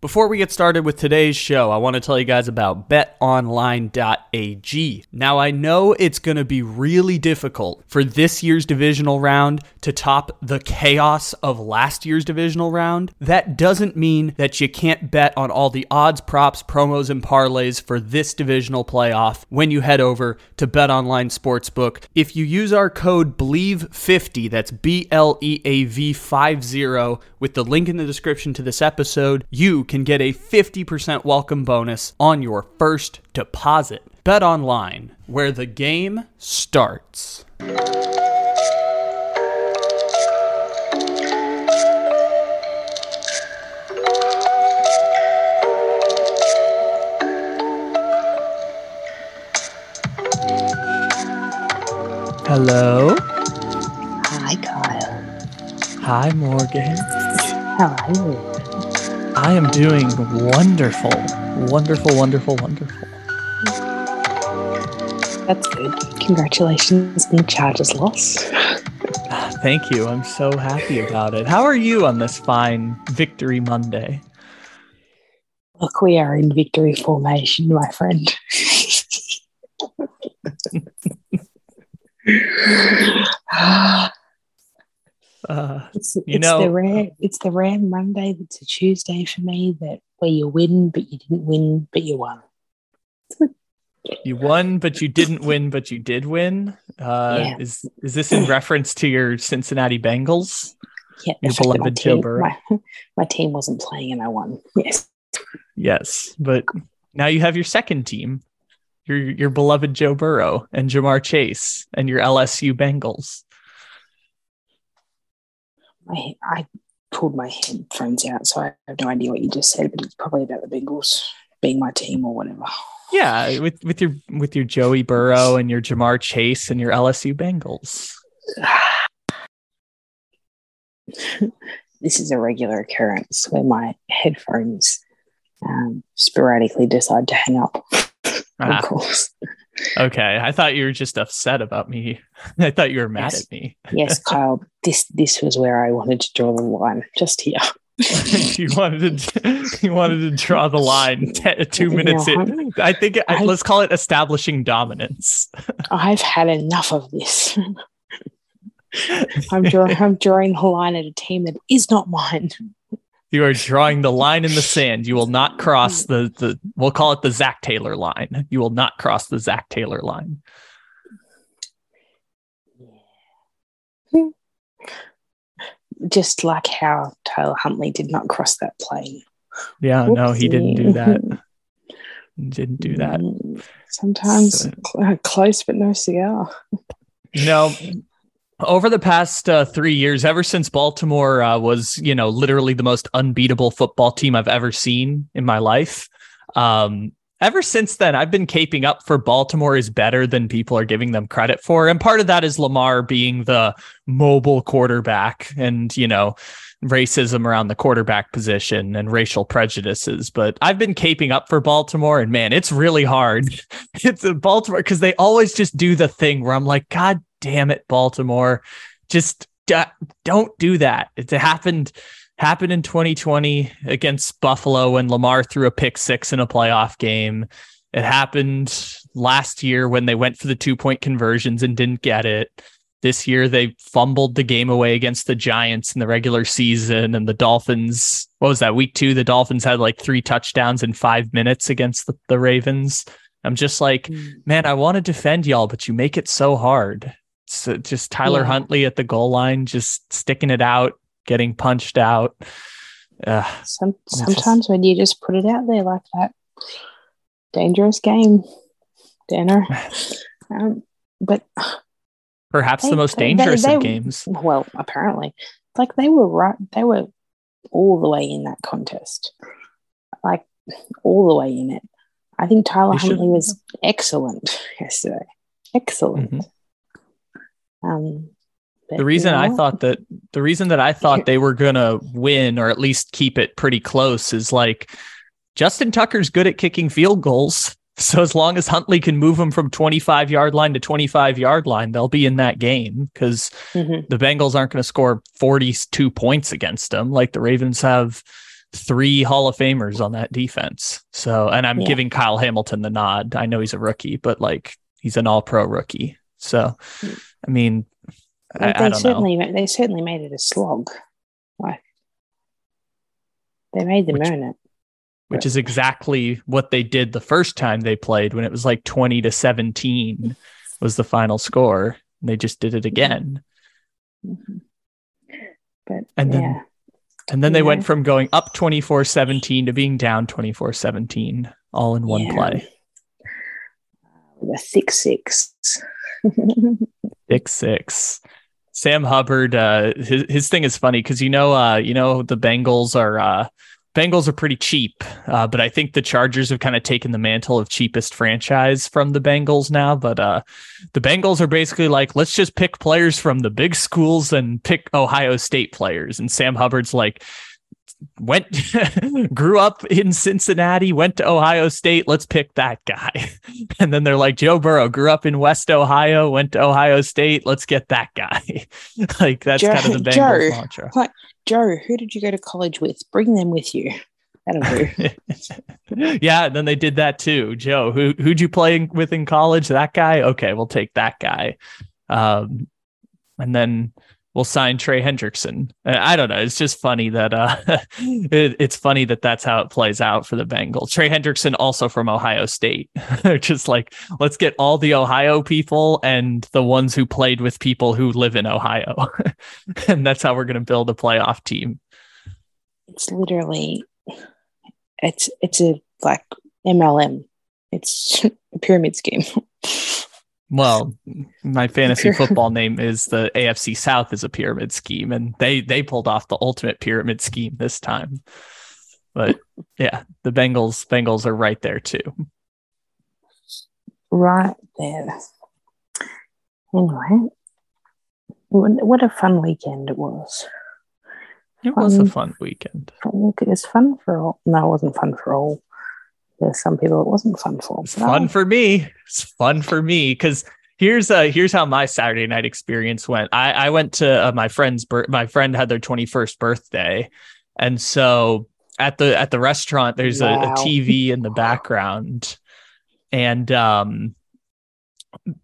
Before we get started with today's show, I want to tell you guys about betonline.ag. Now, I know it's going to be really difficult for this year's divisional round to top the chaos of last year's divisional round. That doesn't mean that you can't bet on all the odds, props, promos, and parlays for this divisional playoff when you head over to BetOnline Sportsbook. If you use our code BLEAV50, that's B L E A V 50, with the link in the description to this episode, you can get a 50% welcome bonus on your first deposit. Bet online, where the game starts. Hello. Hi, Kyle. Hi, Morgan. How are you? I am doing wonderful. Wonderful, wonderful, wonderful. That's good. Congratulations on the Chargers loss. Thank you. I'm so happy about it. How are you on this fine Victory Monday? Look, we are in victory formation, my friend. Uh, it's You it's know- the rare it's the rare Monday that's a Tuesday for me that where you win but you didn't win but you won. you won, but you didn't win, but you did win. Uh, Yeah. Is is this in reference to your Cincinnati Bengals? Yeah, Your the fact that my beloved Joe team, Burrow. my, my team wasn't playing and I won. Yes. Yes, but now you have your second team, your your beloved Joe Burrow and Ja'Marr Chase and your LSU Bengals. I I pulled my headphones out, so I have no idea what you just said, but it's probably about the Bengals being my team or whatever. Yeah, with with your with your Joey Burrow and your Ja'Marr Chase and your LSU Bengals. this is a regular occurrence where my headphones um, sporadically decide to hang up. Ah, Of course. Okay, I thought you were just upset about me. I thought you were mad Yes. at me. Yes, Kyle. This this was where I wanted to draw the line, just here. you wanted to you wanted to draw the line te- two minutes in. I think I, I- let's call it establishing dominance. I've had enough of this. I'm drawing. I'm drawing the line at a team that is not mine. You are drawing the line in the sand. You will not cross the the. We'll call it the Zac Taylor line. You will not cross the Zac Taylor line. Just like how Taylor Huntley did not cross that plane. Yeah, no, he didn't do that. Didn't do that. Mm, Sometimes So- close, but no cigar. Know, over the past uh, three years, ever since Baltimore uh, was, you know, literally the most unbeatable football team I've ever seen in my life. Um, ever since then, I've been caping up for Baltimore is better than people are giving them credit for. And part of that is Lamar being the mobile quarterback and, you know, racism around the quarterback position and racial prejudices. But I've been caping up for Baltimore and man, it's really hard. it's a Baltimore because they always just do the thing where I'm like, God damn it, Baltimore. Just don't do that. It happened happened in 2020 against Buffalo when Lamar threw a pick six in a playoff game. It happened last year when they went for the two point conversions and didn't get it. This year they fumbled the game away against the Giants in the regular season and the Dolphins. What was that week two? The Dolphins had like three touchdowns in five minutes against the, the Ravens. I'm just like, hmm. man, I want to defend y'all, but you make it so hard. So just Tyler Yeah. Huntley at the goal line, just sticking it out, getting punched out. Uh, Some just- sometimes when you just put it out there like that, dangerous game, Danner. Um, but perhaps the most dangerous they- of games. well, apparently, like they were right. They were all the way in that contest, like all the way in it. I think Tyler They Huntley was excellent yesterday. Excellent. Mhm. Um, The you reason know I thought that the reason that I thought they were gonna win or at least keep it pretty close is like Justin Tucker's good at kicking field goals. So as long as Huntley can move them from 25 yard line to 25 yard line, they'll be in that game because Mhm. the Bengals aren't going to score 42 points against them like the Ravens have three Hall of Famers on that defense. So, and I'm Yeah. giving Kyle Hamilton the nod. I know he's a rookie, but like he's an all pro rookie. So, I mean, I, Well, I they don't know. certainly they certainly made it a slog. Like they made them Which- earn it. which is exactly what they did the first time they played when it was like 20 to 17 was the final score. And They just did it again. Mhm. But And then- yeah, And then they Yeah. went from going up 24 17 to being down 24 17 all in one Yeah. play. with a thick six. Six six. Sam Hubbard, uh, his his thing is funny because you know, uh, you know, the Bengals are uh, Bengals are pretty cheap, uh, but I think the Chargers have kind of taken the mantle of cheapest franchise from the Bengals now. But uh, the Bengals are basically like, let's just pick players from the big schools and pick Ohio State players. And Sam Hubbard's like, went grew up in Cincinnati, went to Ohio State. Let's pick that guy. And then they're like, Joe Burrow grew up in West Ohio, went to Ohio State. Let's get that guy. like that's Joe- kind of the Bengals Joe. mantra. Joe, who did you go to college with? Bring them with you. That'll do. yeah, and then they did that too. Joe, who who'd you play with in college? That guy? Okay, we'll take that guy. Um, and then we'll sign Trey Hendrickson. Uh, I don't know. It's just funny that uh, it, it's funny that that's how it plays out for the Bengals. Trey Hendrickson also from Ohio State. They're just like, let's get all the Ohio people and the ones who played with people who live in Ohio, and that's how we're going to build a playoff team. it's literally it's it's a like MLM. It's a pyramid scheme. Well, my fantasy football name is the AFC South is a pyramid scheme, and they they pulled off the ultimate pyramid scheme this time. But yeah, the Bengals Bengals are right there too. right there. Anyway, what what a fun weekend it was. It was a fun weekend. It was fun for all. No, it wasn't fun for all. There's some people it wasn't fun for. It's fun for me. It's fun for me. Because here's uh here's how my Saturday night experience went. I I went to uh, my friend's bir- my friend had their 21st birthday, and so at the at the restaurant there's a, a TV in the background, and um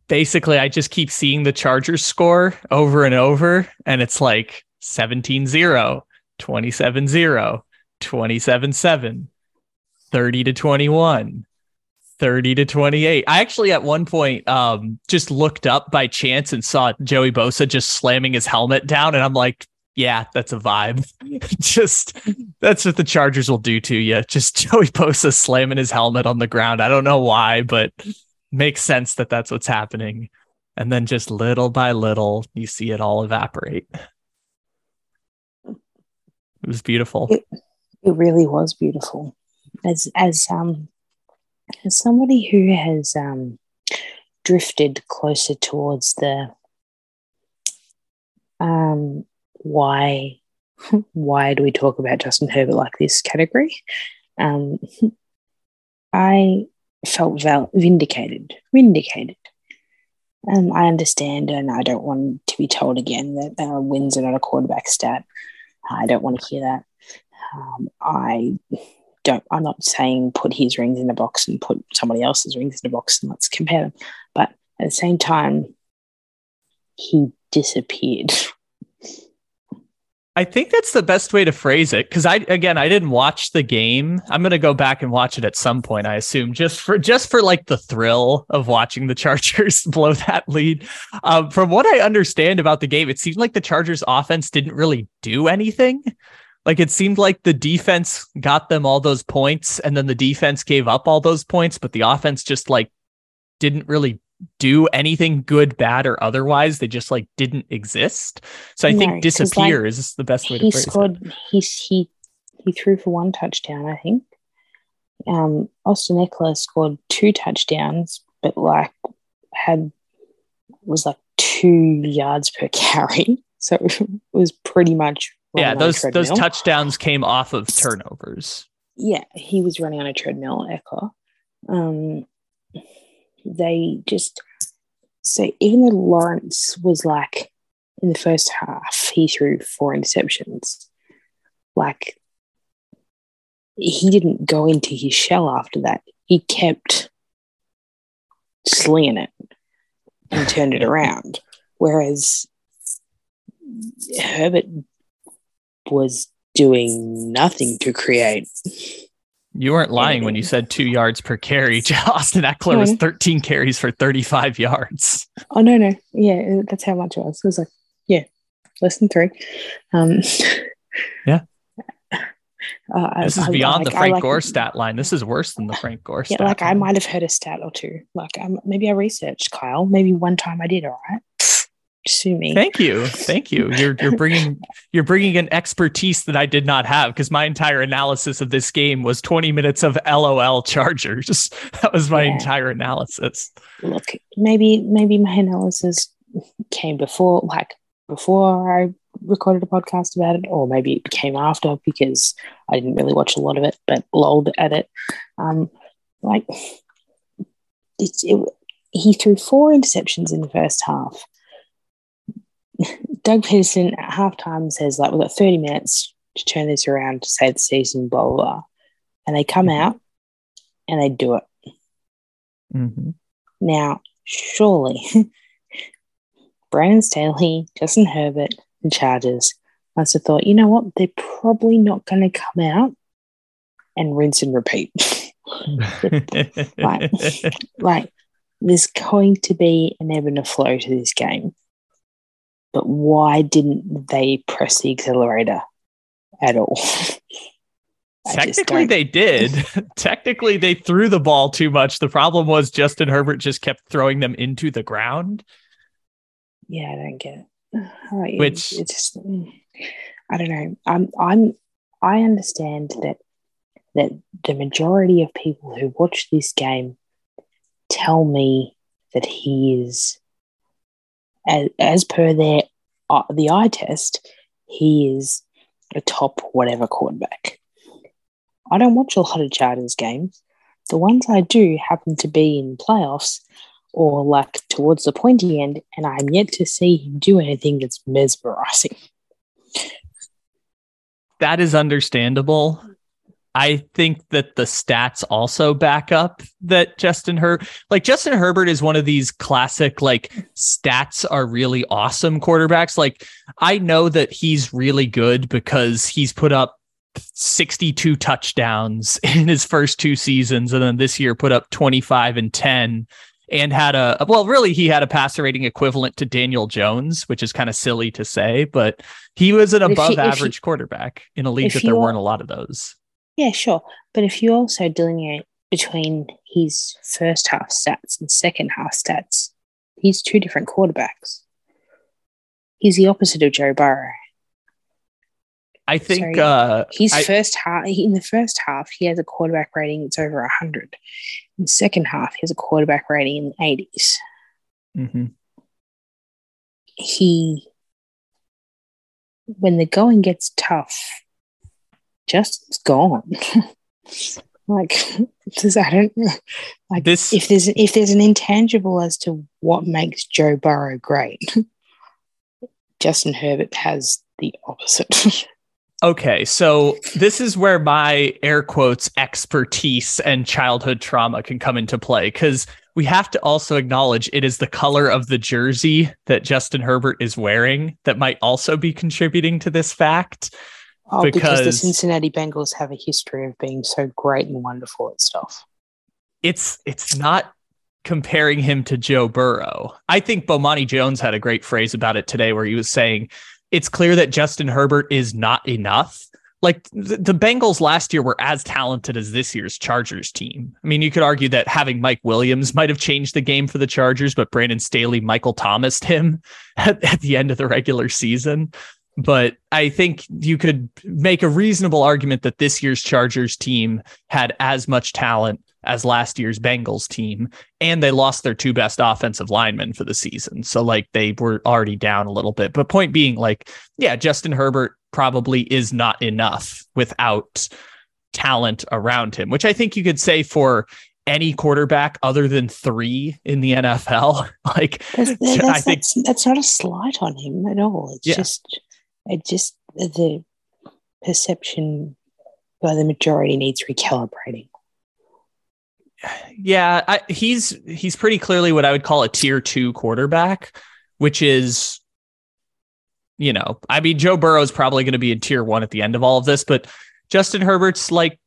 basically I just keep seeing the Chargers score over and over, and it's like 17-0, 27-0, 27-7, 30 to 21. 30 to 28. I actually at one point um just looked up by chance and saw Joey Bosa just slamming his helmet down and I'm like, yeah, that's a vibe. just that's what the Chargers will do to you. Just Joey Bosa slamming his helmet on the ground. I don't know why, but makes sense that that's what's happening. And then just little by little you see it all evaporate. It was beautiful. It really was beautiful. As as um as somebody who has um drifted closer towards the um why why do we talk about Justin Herbert like this category? Um I felt val- vindicated. Vindicated. Um, I understand, and I don't want to be told again that uh, wins are not a quarterback stat. I don't want to hear that. Um, I don't. I'm not saying put his rings in a box and put somebody else's rings in a box and let's compare them. But at the same time, he disappeared. I think that's the best way to phrase it because I again I didn't watch the game. I'm gonna go back and watch it at some point. I assume just for just for like the thrill of watching the Chargers blow that lead. Um, from what I understand about the game, it seemed like the Chargers offense didn't really do anything. Like it seemed like the defense got them all those points, and then the defense gave up all those points, but the offense just like didn't really do anything good, bad, or otherwise. They just like didn't exist. So I No, think 'cause, like, disappear is the best way to phrase it. scored. He he he threw for one touchdown, I think. Um, Austin Ekeler scored two touchdowns, but like had was like two yards per carry, so it was pretty much Yeah, running on a those those touchdowns came off of turnovers. yeah, he was running on a treadmill, Ekeler. Um, they just so even though Lawrence was like in the first half, he threw four interceptions. Like he didn't go into his shell after that. He kept slinging it and turned it around. Whereas Herbert was doing nothing to create. You weren't lying when you said two yards per carry. Austin Ekeler was 13 carries for 35 yards. Oh, no, no. Yeah, that's how much it was. It was like, yeah, less than three. Um, yeah. Uh, this is I, beyond I, the Frank like, Gore stat line. This is worse than the Frank Gore yeah, like line. I might have heard a stat or two. Like um, maybe I researched Kyle. Maybe one time I did. All right sue me. Thank you, thank you. You're you're bringing you're bringing an expertise that I did not have because my entire analysis of this game was 20 minutes of LOL Chargers. That was my yeah. entire analysis. Look, maybe maybe my analysis came before, like before I recorded a podcast about it, or maybe it came after because I didn't really watch a lot of it, but lolled at it. Um, like it's it, he threw four interceptions in the first half Doug Pederson at halftime says, like, we've got 30 minutes to turn this around to save the season, blah, blah, blah. And they come mm-hmm. out and they do it. Mm-hmm. Now, surely Brandon Staley, Justin Herbert, and Chargers must have thought, you know what? They're probably not going to come out and rinse and repeat. like, like, there's going to be an ebb and a flow to this game but why didn't they press the accelerator at all? Technically, they did. Technically, they threw the ball too much. The problem was Justin Herbert just kept throwing them into the ground. Yeah, I don't get it. Which it's just, mm, I don't know. I'm, I'm, I understand that that the majority of people who watch this game tell me that he is as, as per their uh, the eye test, he is a top whatever quarterback. I don't watch a lot of Chargers games. The ones I do happen to be in playoffs or like towards the pointy end, and I'm yet to see him do anything that's mesmerizing. That is understandable. I think that the stats also back up that Justin Herbert, like Justin Herbert is one of these classic, like stats are really awesome quarterbacks. Like I know that he's really good because he's put up 62 touchdowns in his first two seasons. And then this year put up 25 and 10 and had a, well, really, he had a passer rating equivalent to Daniel Jones, which is kind of silly to say, but he was an above average quarterback in a league that there weren't a lot of those yeah, sure. But if you also delineate between his first half stats and second half stats, he's two different quarterbacks. He's the opposite of Joe Burrow. I think so uh, his I, first half in the first half he has a quarterback rating that's over hundred. In the second half, he has a quarterback rating in the 80s mm-hmm. He, when the going gets tough, Justin's gone. like does I don't like this if there's if there's an intangible as to what makes Joe Burrow great, Justin Herbert has the opposite. okay, so this is where my air quotes expertise and childhood trauma can come into play because we have to also acknowledge it is the color of the jersey that Justin Herbert is wearing that might also be contributing to this fact. Oh, because, because the Cincinnati Bengals have a history of being so great and wonderful at stuff. It's it's not comparing him to Joe Burrow. I think Bomani Jones had a great phrase about it today where he was saying it's clear that Justin Herbert is not enough. Like the, the Bengals last year were as talented as this year's Chargers team. I mean, you could argue that having Mike Williams might have changed the game for the Chargers, but Brandon Staley, Michael Thomas him at, at the end of the regular season. But I think you could make a reasonable argument that this year's Chargers team had as much talent as last year's Bengals team, and they lost their two best offensive linemen for the season. So, like, they were already down a little bit. But, point being, like, yeah, Justin Herbert probably is not enough without talent around him, which I think you could say for any quarterback other than three in the NFL. like, that's, that's, I think that's, that's, not a slight on him at all. It's yeah. just it just the perception by the majority needs recalibrating. Yeah, I, he's he's pretty clearly what I would call a tier two quarterback, which is, you know, I mean, Joe Burrow is probably going to be in tier one at the end of all of this, but Justin Herbert's like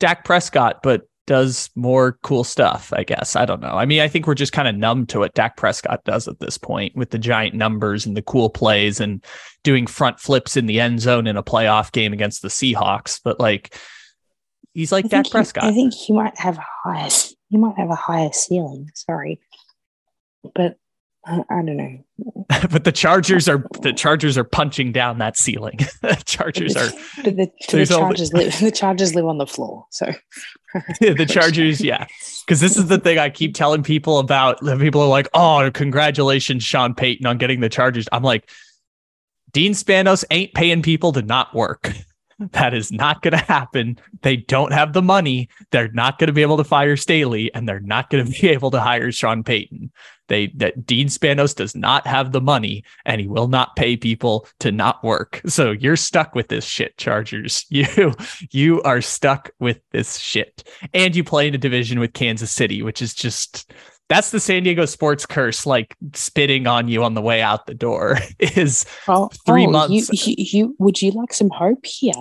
Dak Prescott, but does more cool stuff, I guess. I don't know. I mean, I think we're just kind of numb to what Dak Prescott does at this point with the giant numbers and the cool plays and doing front flips in the end zone in a playoff game against the Seahawks. But like, he's like Dak Prescott. He, I think he might have a higher, he might have a higher ceiling. Sorry, but I, don't know. but the Chargers are the Chargers are punching down that ceiling. the Chargers are. But the, the Chargers live. The Chargers live on the floor. So the Chargers, yeah. Because this is the thing I keep telling people about. People are like, "Oh, congratulations, Sean Payton, on getting the Chargers." I'm like, Dean Spanos ain't paying people to not work. That is not going to happen. They don't have the money. They're not going to be able to fire Staley, and they're not going to be able to hire Sean Payton. They that Dean Spanos does not have the money, and he will not pay people to not work. So you're stuck with this shit, Chargers. You you are stuck with this shit, and you play in a division with Kansas City, which is just that's the San Diego sports curse, like spitting on you on the way out the door. Is oh, three oh, months. You, you, you, would you like some hope here?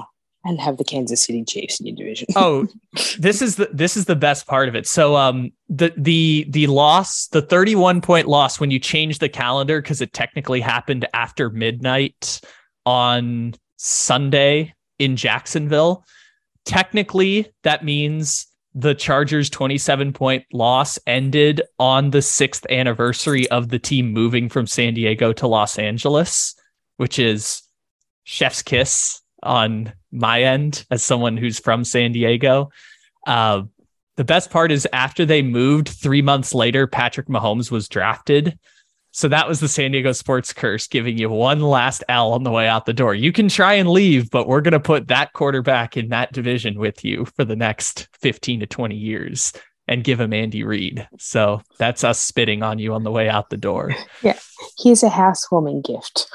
And have the Kansas City Chiefs in your division. oh, this is the this is the best part of it. So um the the the loss, the 31 point loss when you change the calendar because it technically happened after midnight on Sunday in Jacksonville. Technically, that means the Chargers 27 point loss ended on the 6th anniversary of the team moving from San Diego to Los Angeles, which is chef's kiss on my end as someone who's from San Diego. Uh, the best part is after they moved three months later, Patrick Mahomes was drafted. So that was the San Diego sports curse, giving you one last L on the way out the door. You can try and leave, but we're going to put that quarterback in that division with you for the next 15 to 20 years and give him Andy Reid. So that's us spitting on you on the way out the door. Yeah. Here's a housewarming gift.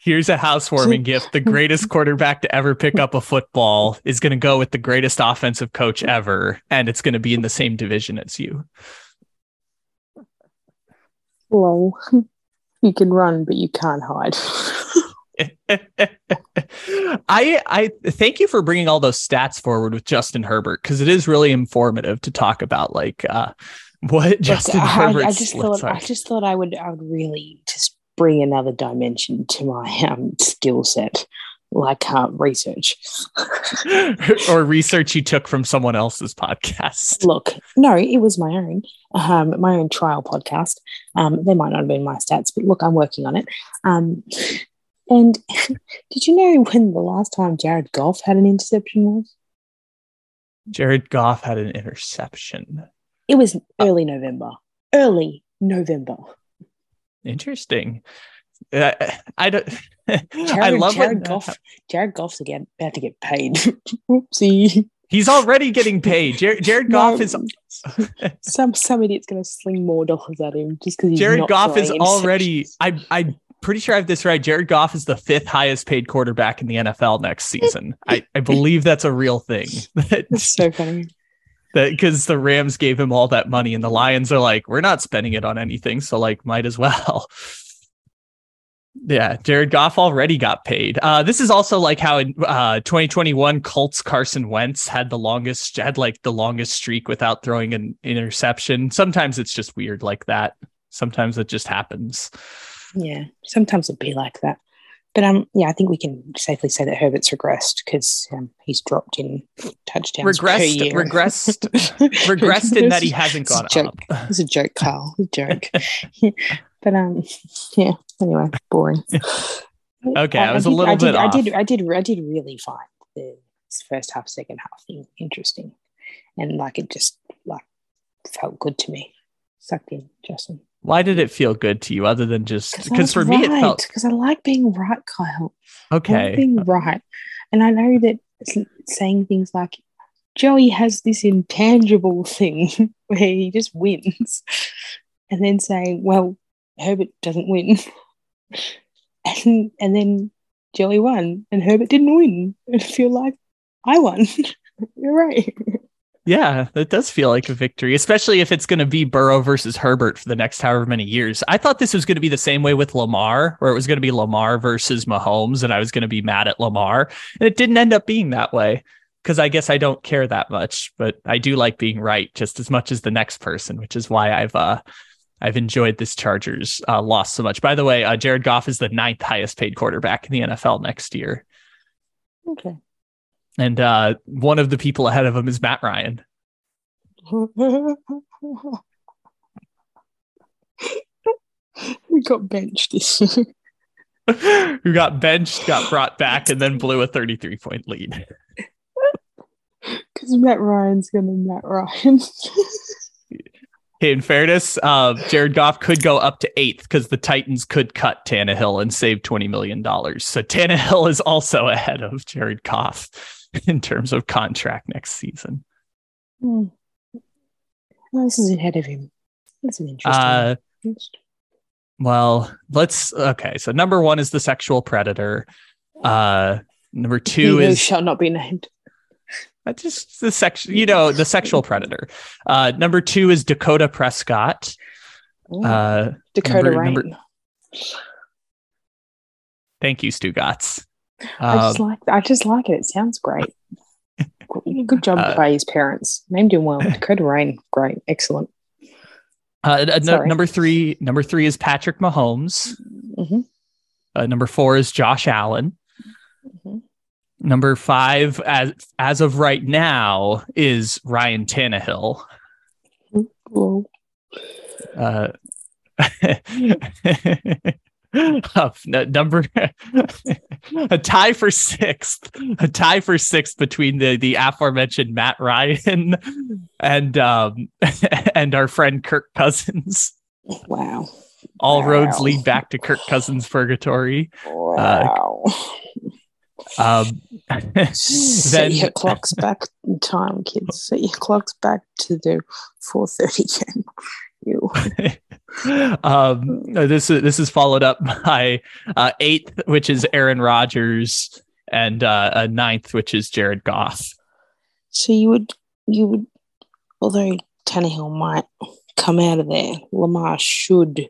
Here's a housewarming gift. The greatest quarterback to ever pick up a football is going to go with the greatest offensive coach ever, and it's going to be in the same division as you. Well, you can run, but you can't hide. I I thank you for bringing all those stats forward with Justin Herbert because it is really informative to talk about like uh, what Justin Herbert. I just thought are. I just thought I would I would really just bring another dimension to my um, skill set, like uh, research or research you took from someone else's podcast. Look, no, it was my own, um, my own trial podcast. Um, they might not have been my stats, but look, I'm working on it. Um, and did you know when the last time Jared Goff had an interception was? Jared Goff had an interception. It was early November. Early November. Interesting. Uh, I don't. Jared, I love Jared Goff. Jared Goff's again about to get paid. Oopsie. He's already getting paid. Jared, Jared Goff no, is some some idiot's going to sling more dollars at him just because Jared Goff is already. I I'm pretty sure I have this right. Jared Goff is the fifth highest paid quarterback in the NFL next season. I I believe that's a real thing. that's so funny that because the Rams gave him all that money and the Lions are like, we're not spending it on anything, so like might as well. yeah, Jared Goff already got paid. Uh, this is also like how in uh, 2021 Colts Carson Wentz had the longest had like the longest streak without throwing an interception. Sometimes it's just weird like that. Sometimes it just happens. Yeah, sometimes it'd be like that. But um, yeah, I think we can safely say that Herbert's regressed because um, he's dropped in touchdowns regressed, per year. Regressed, regressed in that he hasn't gone it's up. It's a joke, Carl. a joke. but um, yeah. Anyway, boring. okay, I, I was I did, a little I did, bit. I off. did. I did. I did really find the first half, second half thing interesting, and like it just like felt good to me. Sucked in, Justin. Why did it feel good to you other than just because for right. me it felt because I like being right, Kyle. Okay. Like being right. And I know that saying things like Joey has this intangible thing where he just wins. And then saying, well, Herbert doesn't win. and and then Joey won and Herbert didn't win. I feel like I won. You're right. Yeah, that does feel like a victory, especially if it's going to be Burrow versus Herbert for the next however many years. I thought this was going to be the same way with Lamar, where it was going to be Lamar versus Mahomes, and I was going to be mad at Lamar. And it didn't end up being that way because I guess I don't care that much, but I do like being right just as much as the next person, which is why I've uh, I've enjoyed this Chargers uh, loss so much. By the way, uh, Jared Goff is the ninth highest paid quarterback in the NFL next year. Okay. And uh, one of the people ahead of him is Matt Ryan. we got benched this year. Who got benched, got brought back, and then blew a 33 point lead. Because Matt Ryan's gonna Matt Ryan. in fairness, uh, Jared Goff could go up to eighth because the Titans could cut Tannehill and save $20 million. So Tannehill is also ahead of Jared Goff in terms of contract next season. Hmm. Well, this is ahead of him. That's an interesting. Uh, well, let's okay. So number one is the sexual predator. Uh, number two He is shall not be named. just the sex. You know, the sexual predator. Uh, number two is Dakota Prescott. Uh, Dakota number- Rain. number- thank you, Stu Gatz. I Um, just like. I just like it. It sounds great. Good job Uh, by his parents. Named him well. Dakota Rain. Great. Excellent. Uh, no- number three, number three is Patrick Mahomes. hmm Uh, number four is Josh Allen. Mhm. Number five, as as of right now, is Ryan Tannehill. Well, Uh, uh, number a tie for sixth, a tie for sixth between the the aforementioned Matt Ryan and um and our friend Kirk Cousins. wow. All roads lead back to Kirk Cousins purgatory. Wow. Um, Set then your clocks back in time, kids. Set your clocks back to the four thirty game. You. um, this is this is followed up by uh, eighth, which is Aaron Rodgers, and uh, a ninth, which is Jared Goff. So you would you would although Tannehill might come out of there, Lamar should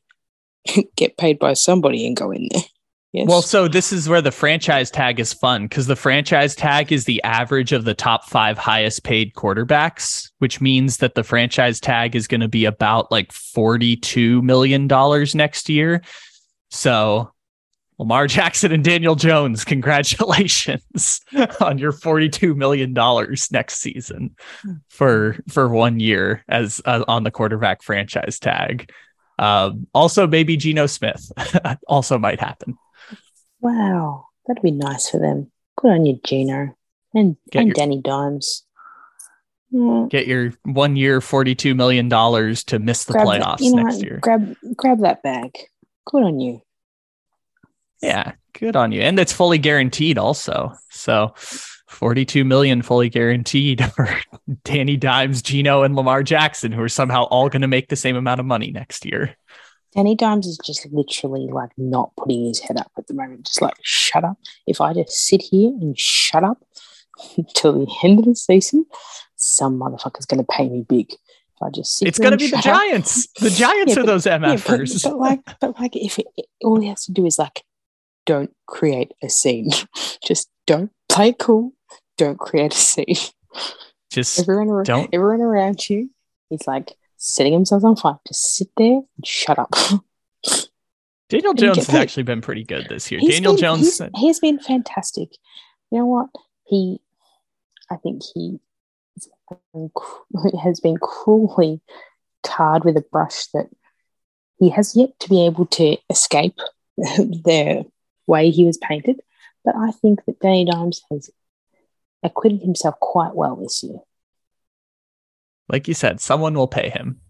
get paid by somebody and go in there. Yes. Well, so this is where the franchise tag is fun because the franchise tag is the average of the top five highest paid quarterbacks, which means that the franchise tag is going to be about like $42 million next year. So Lamar Jackson and Daniel Jones, congratulations on your $42 million next season for for one year as uh, on the quarterback franchise tag. Um, also, maybe Geno Smith also might happen. Wow, that'd be nice for them. Good on you, Geno. And Get and your- Danny Dimes. Yeah, get your one year $42 million to miss the grab playoffs that, you know next year. Grab grab that bag. Good on you. Yeah, good on you. And it's fully guaranteed also. So 42 million fully guaranteed for Danny Dimes, Geno, and Lamar Jackson, who are somehow all going to make the same amount of money next year. Danny Dimes is just literally like not putting his head up at the moment. Just like, shut up. If I just sit here and shut up until the end of the season, some motherfucker's going to pay me big. If I just sit It's going to be the shut up- Giants. The Giants Yeah, are those Yeah, but, but like, but like, if it, all he has to do is like, don't create a scene. Just don't play cool. Don't create a scene. Just Everyone, ar- don't- everyone around you is like setting themselves on fire. Just sit there and shut up. Daniel Jones has actually been pretty good this year. He's Daniel been- Jones, he's, he's been fantastic. You know what? He, I think he has been cruelly tarred with a brush that he has yet to be able to escape the way he was painted. But I think that Danny Dimes has acquitted himself quite well this year. Like you said, someone will pay him.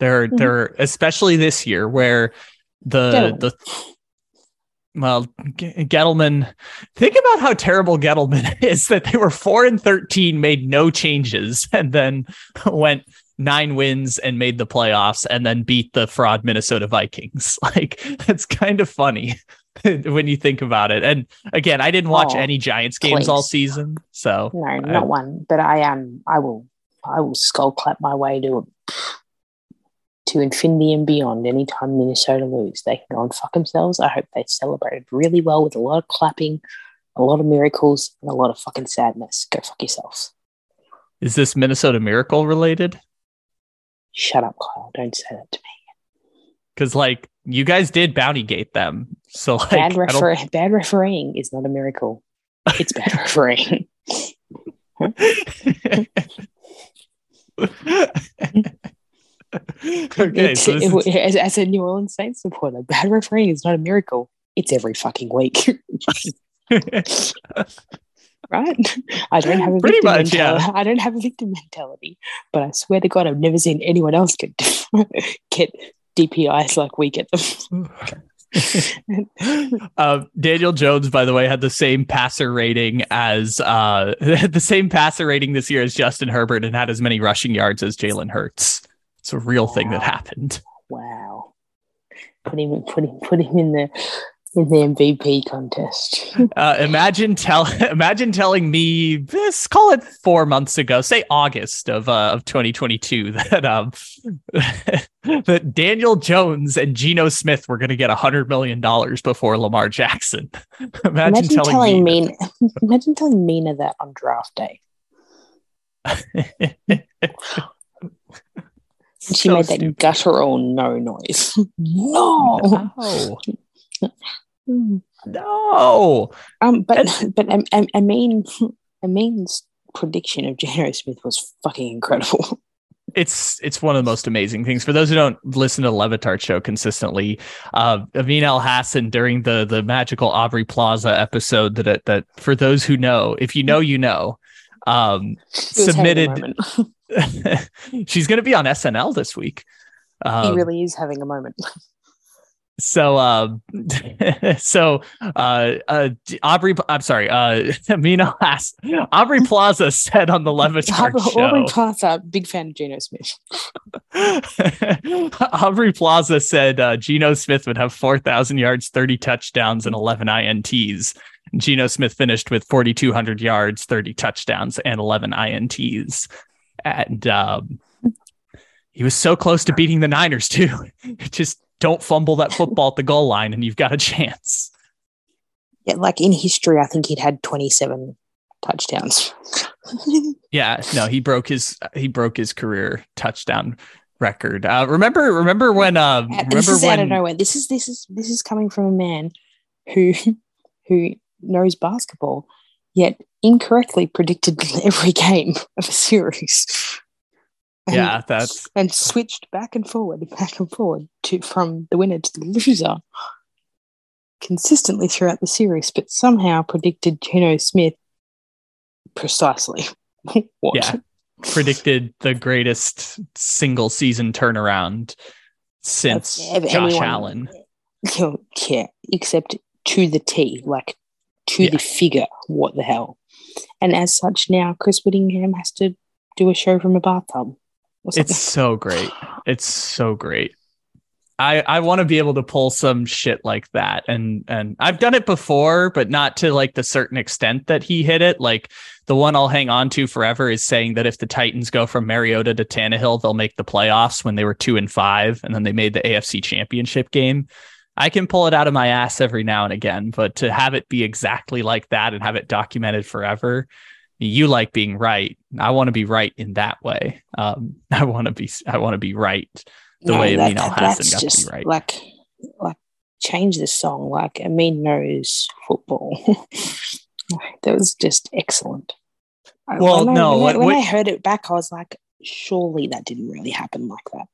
There, Mhm. there, especially this year where the Gettleman. the well, Gettleman. Think about how terrible Gettleman is. That they were four and thirteen, made no changes, and then went nine wins and made the playoffs, and then beat the fraud Minnesota Vikings. Like that's kind of funny when you think about it. And again, I didn't watch Oh, any Giants games all season, so No, I- not one. But I am. I will. I will skull clap my way to to infinity and beyond. Anytime Minnesota lose, they can go and fuck themselves. I hope they celebrated really well with a lot of clapping, a lot of miracles, and a lot of fucking sadness. Go fuck yourselves. is this Minnesota Miracle related? Shut up, Kyle. Don't say that to me. Because like you guys did bounty gate them, so like bad, refer- bad refereeing is not a miracle. It's bad refereeing. okay, so it- as, as a New Orleans Saints supporter, bad refereeing is not a miracle. It's every fucking week. right? I don't have a Pretty victim much, yeah. mentality. I don't have a victim mentality, but I swear to God, I've never seen anyone else get get DPIs like we get them. uh, Daniel Jones, by the way, had the same passer rating as uh, the same passer rating this year as Justin Herbert and had as many rushing yards as Jalen Hurts. It's a real thing that happened. wow, put him, put him, put him in the in the MVP contest. Uh, imagine tell imagine telling me this call it four months ago, say August of uh, of 2022, that um that Daniel Jones and Geno Smith were going to get a hundred million dollars before Lamar Jackson. imagine, Imagine telling, telling me. Mina, imagine telling Mina that on draft day. She So made that stupid. guttural no noise. no. No. No. Um, but but I, I, I mean, Amin's prediction of Geno Smith was fucking incredible. It's it's one of the most amazing things. For those who don't listen to the Le Batard show consistently, uh, Amin Elhassan during the the magical Aubrey Plaza episode that that for those who know, if you know, you know, um, He a submitted. she's going to be on SNL this week. he Um, really is having a moment. So um so uh uh aubrey i'm sorry uh Mina Hass, aubrey plaza said on the Le Batard Aubrey show. Plaza, big fan of Geno Smith. aubrey plaza said uh geno smith would have 4000 yards 30 touchdowns and 11 ints geno smith finished with 4200 yards 30 touchdowns and 11 ints and um he was so close to beating the niners too. Just don't fumble that football at the goal line and you've got a chance Yeah, like in history, I think he'd had 27 touchdowns. Yeah, no, he broke his he broke his career touchdown record. Uh, remember, remember when? Uh, And this remember is out of nowhere. This is this is this is coming from a man who who knows basketball, yet incorrectly predicted every game of a series. And- Yeah, that's and switched back and forward, back and forward to from the winner to the loser consistently throughout the series, but somehow predicted Geno Smith precisely. what? yeah, predicted the greatest single season turnaround since Josh anyone- Allen. yeah, except to the T, like to Yeah. the figure. What the hell? And as such, now Chris Whittingham has to do a show from a bathtub. It's so great. It's so great. I I want to be able to pull some shit like that, and and I've done it before, but not to like the certain extent that he hit it. Like the one I'll hang on to forever is saying that if the Titans go from Mariota to Tannehill, they'll make the playoffs when they were two and five, and then they made the AFC Championship game. I can pull it out of my ass every now and again, but to have it be exactly like that and have it documented forever, you like being right. I want to be right in that way. Um, I want to be I want to be right the way that- Amin Elhassan got to be right. Like, like change the song. Like Amin knows football. that was just excellent. Well, when I- no, when, what- I, when what- I heard it back, I was like, surely that didn't really happen like that.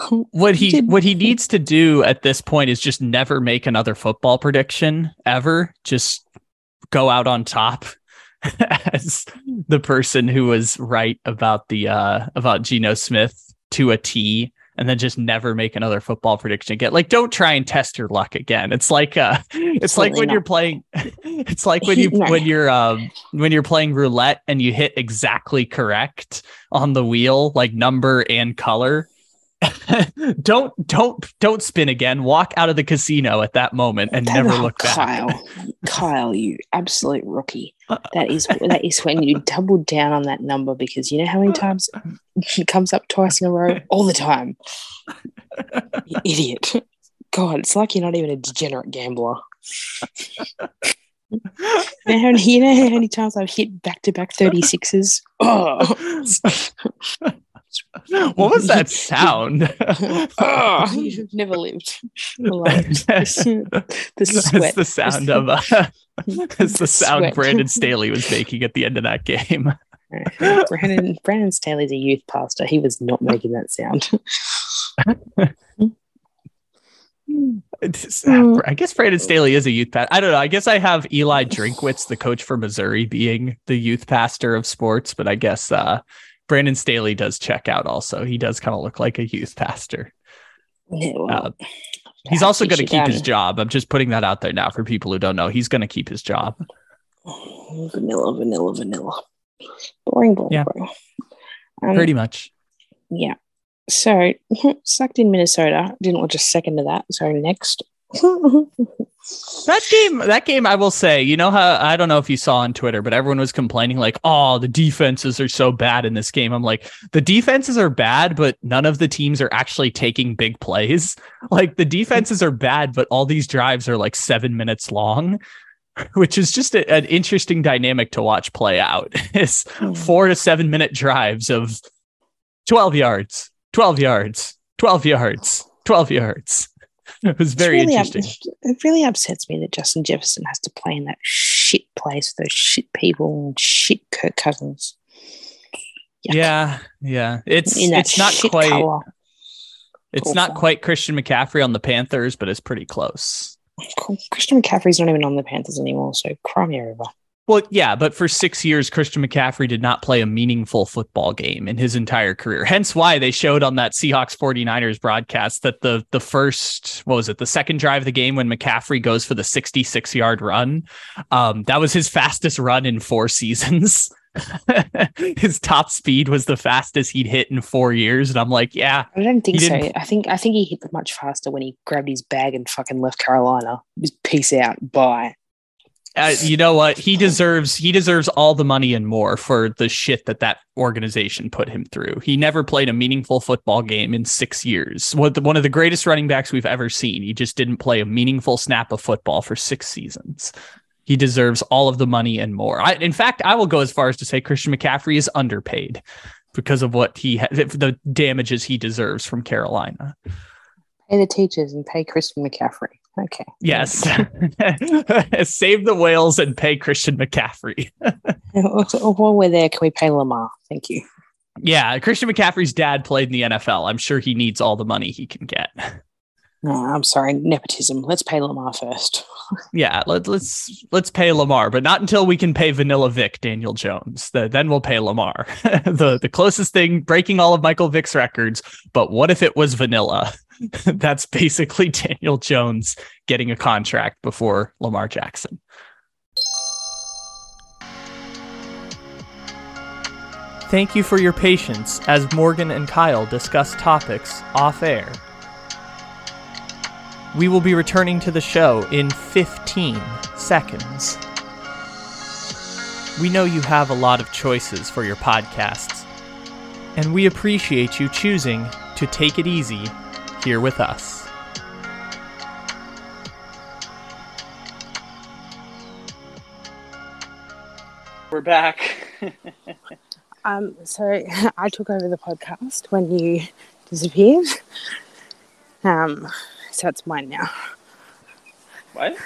what he what he needs to do at this point is just never make another football prediction ever. Just go out on top as the person who was right about the uh about Geno Smith to a T and then just never make another football prediction again. Like don't try and test your luck again. It's like uh it's like Absolutely when you're playing it's like when you when you're um when you're playing roulette and you hit exactly correct on the wheel like number and color don't don't don't spin again. Walk out of the casino at that moment and never Oh, look back. Kyle, Kyle, you absolute rookie. Uh, that is that is when you doubled down on that number because you know how many uh, times it comes up twice in a row all the time. You idiot. God, it's like you're not even a degenerate gambler. You know how many, you know how many times I've hit back to back 36s? Oh. what was that sound? oh, you've never lived. Like, the That's sweat. the sound of uh, it's the sound sweat. Brandon Staley was making at the end of that game. Brandon Brandon Staley's a youth pastor. He was not making that sound. Mm. I guess Brandon Staley is a youth pastor. I don't know. I guess I have Eli Drinkwitz, the coach for Missouri, being the youth pastor of sports, but I guess uh, Brandon Staley does check out also. He does kind of look like a youth pastor. Well, Uh, He's also going to keep his job. I'm just putting that out there now for people who don't know. He's going to keep his job. Vanilla, vanilla, vanilla. Boring, boring, Yeah. boring. Um, Pretty much. Yeah. So, sucked in Minnesota. Didn't watch a second of that. So, next. That game, that game, I will say, you know how I don't know if you saw on Twitter, but everyone was complaining like, "Oh, the defenses are so bad in this game." I'm like, the defenses are bad, but none of the teams are actually taking big plays. Like the defenses are bad, but all these drives are like seven minutes long, which is just a- an interesting dynamic to watch play out. Is hmm. four to seven minute drives of twelve yards, twelve yards, twelve yards, twelve yards. It was It's very really up- interesting. it really upsets me that Justin Jefferson has to play in that shit place with those shit people and shit Kirk Cousins. Yuck. Yeah, yeah. It's it's not quite color. it's not quite Christian McCaffrey on the Panthers, but it's pretty close. Christian McCaffrey's not even on the Panthers anymore, so cry me a river. Well, yeah, but for six years, Christian McCaffrey did not play a meaningful football game in his entire career. Hence why they showed on that Seahawks 49ers broadcast that the the first, what was it, the second drive of the game when McCaffrey goes for the 66 yard run, um, that was his fastest run in four seasons. his top speed was the fastest he'd hit in four years. And I'm like, yeah, I don't think so. I think I think he hit much faster when he grabbed his bag and fucking left Carolina. Peace out. Bye. Uh, you know what? He deserves he deserves all the money and more for the shit that that organization put him through. He never played a meaningful football game in six years. One of the, one of the greatest running backs we've ever seen. He just didn't play a meaningful snap of football for six seasons. He deserves all of the money and more. I, in fact i will go as far as to say christian mccaffrey is underpaid because of what he ha- the damages he deserves from carolina. Pay the teachers and pay Christian McCaffrey. Okay. yes save the whales and pay christian mccaffrey While we're there, can we pay Lamar? Thank you. Yeah, Christian McCaffrey's dad played in the NFL. I'm sure he needs all the money he can get. No, I'm sorry, nepotism. Let's pay Lamar first. Yeah, let, let's let's pay Lamar, but not until we can pay Vanilla Vick Daniel Jones. The, then we'll pay Lamar. the the closest thing breaking all of Michael Vick's records. But what if it was Vanilla? That's basically Daniel Jones getting a contract before Lamar Jackson. Thank you for your patience as Morgan and Kyle discuss topics off air. We will be returning to the show in 15 seconds. We know you have a lot of choices for your podcasts, and we appreciate you choosing to take it easy here with us. We're back. Um, so I took over the podcast when you disappeared. Um, so it's mine now. what?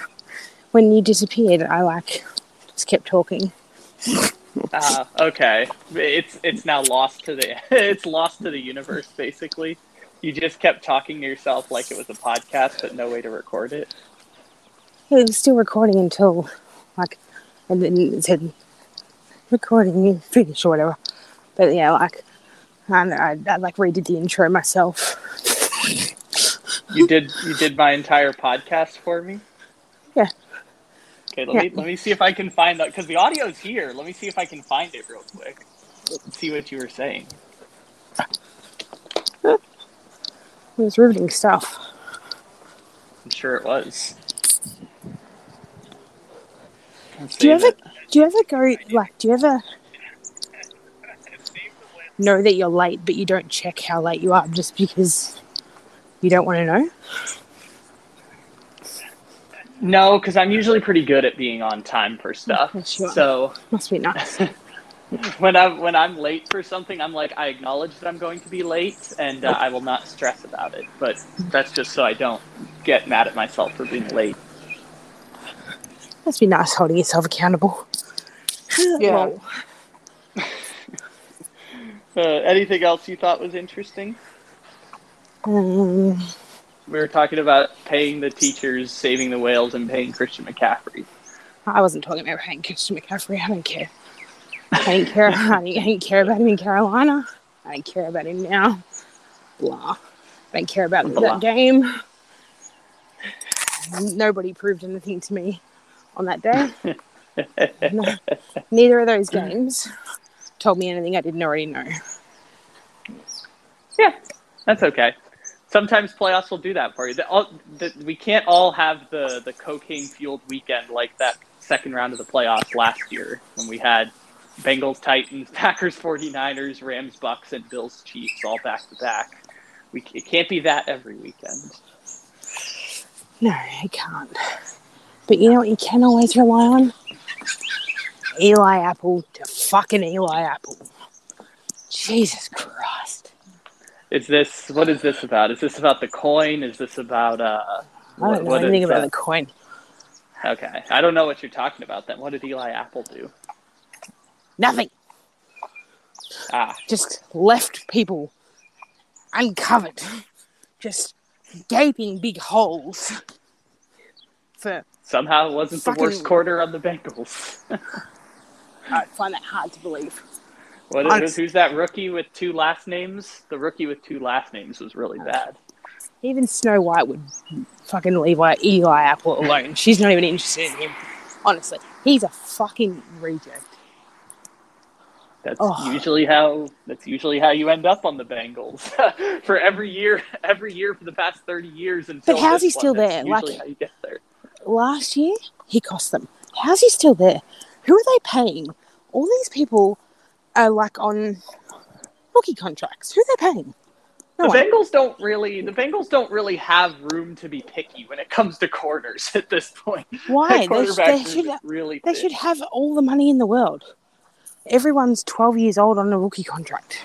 When you disappeared, I like just kept talking. Uh, okay. It's it's now lost to the it's lost to the universe basically. You just kept talking to yourself like it was a podcast, but no way to record it. It was still recording until like, and then it said recording finished or whatever. But yeah, like, I, I, I like redid the intro myself. You did you did my entire podcast for me. Yeah. Okay, let Yeah. me let me see if I can find that because the audio's here. Let me see if I can find it real quick. See what you were saying. It was riveting stuff. I'm sure it was. Let's Do you ever it. do you ever go like do you ever know that you're late but you don't check how late you are just because you don't want to know? No, because I'm usually pretty good at being on time for stuff. You. So Must be nice. when I'm when I'm late for something, I'm like I acknowledge that I'm going to be late, and uh, I will not stress about it. But that's just so I don't get mad at myself for being late. Must be nice holding yourself accountable. Yeah. Uh, anything else you thought was interesting? We were talking about paying the teachers, saving the whales, and paying Christian McCaffrey. I wasn't talking about paying Christian McCaffrey. I don't care. I didn't care. I didn't, I didn't care about him in Carolina. I didn't care about him now. Blah. I didn't care about Blah. that game. Nobody proved anything to me on that day. No- neither of those games told me anything I didn't already know. Yeah, that's okay. Sometimes playoffs will do that for you. The, all, the, we can't all have the, the cocaine fueled weekend like that second round of the playoffs last year when we had Bengals, Titans, Packers, 49ers, Rams, Bucks, and Bills, Chiefs all back to back. We it can't be that every weekend. No, it can't. But you know what you can always rely on? Eli Apple to fucking Eli Apple. Jesus Christ. Is this what is this about? Is this about the coin? Is this about uh? I what- don't know anything about uh, the coin. Okay, I don't know what you're talking about. Then what did Eli Apple do? Nothing. Ah, Just left people uncovered. Just gaping big holes. For somehow it wasn't Fucking- the worst quarter on the Bengals. I find that hard to believe. What is, Honest- who's that rookie with two last names? The rookie with two last names was really bad. Even Snow White would fucking leave like Eli Apple alone. She's not even interested in him. Honestly, he's a fucking reject. That's Oh. usually how that's usually how you end up on the Bengals for every year, every year for the past thirty years. Until how's this he still one, there? Like- how you get there. last year he cost them. How's he still there? Who are they paying? All these people are like on rookie contracts. Who they're they paying? No the one. Bengals don't really the Bengals don't really have room to be picky when it comes to corners at this point. Why? They, they should really they thin. should have all the money in the world. Everyone's twelve years old on a rookie contract.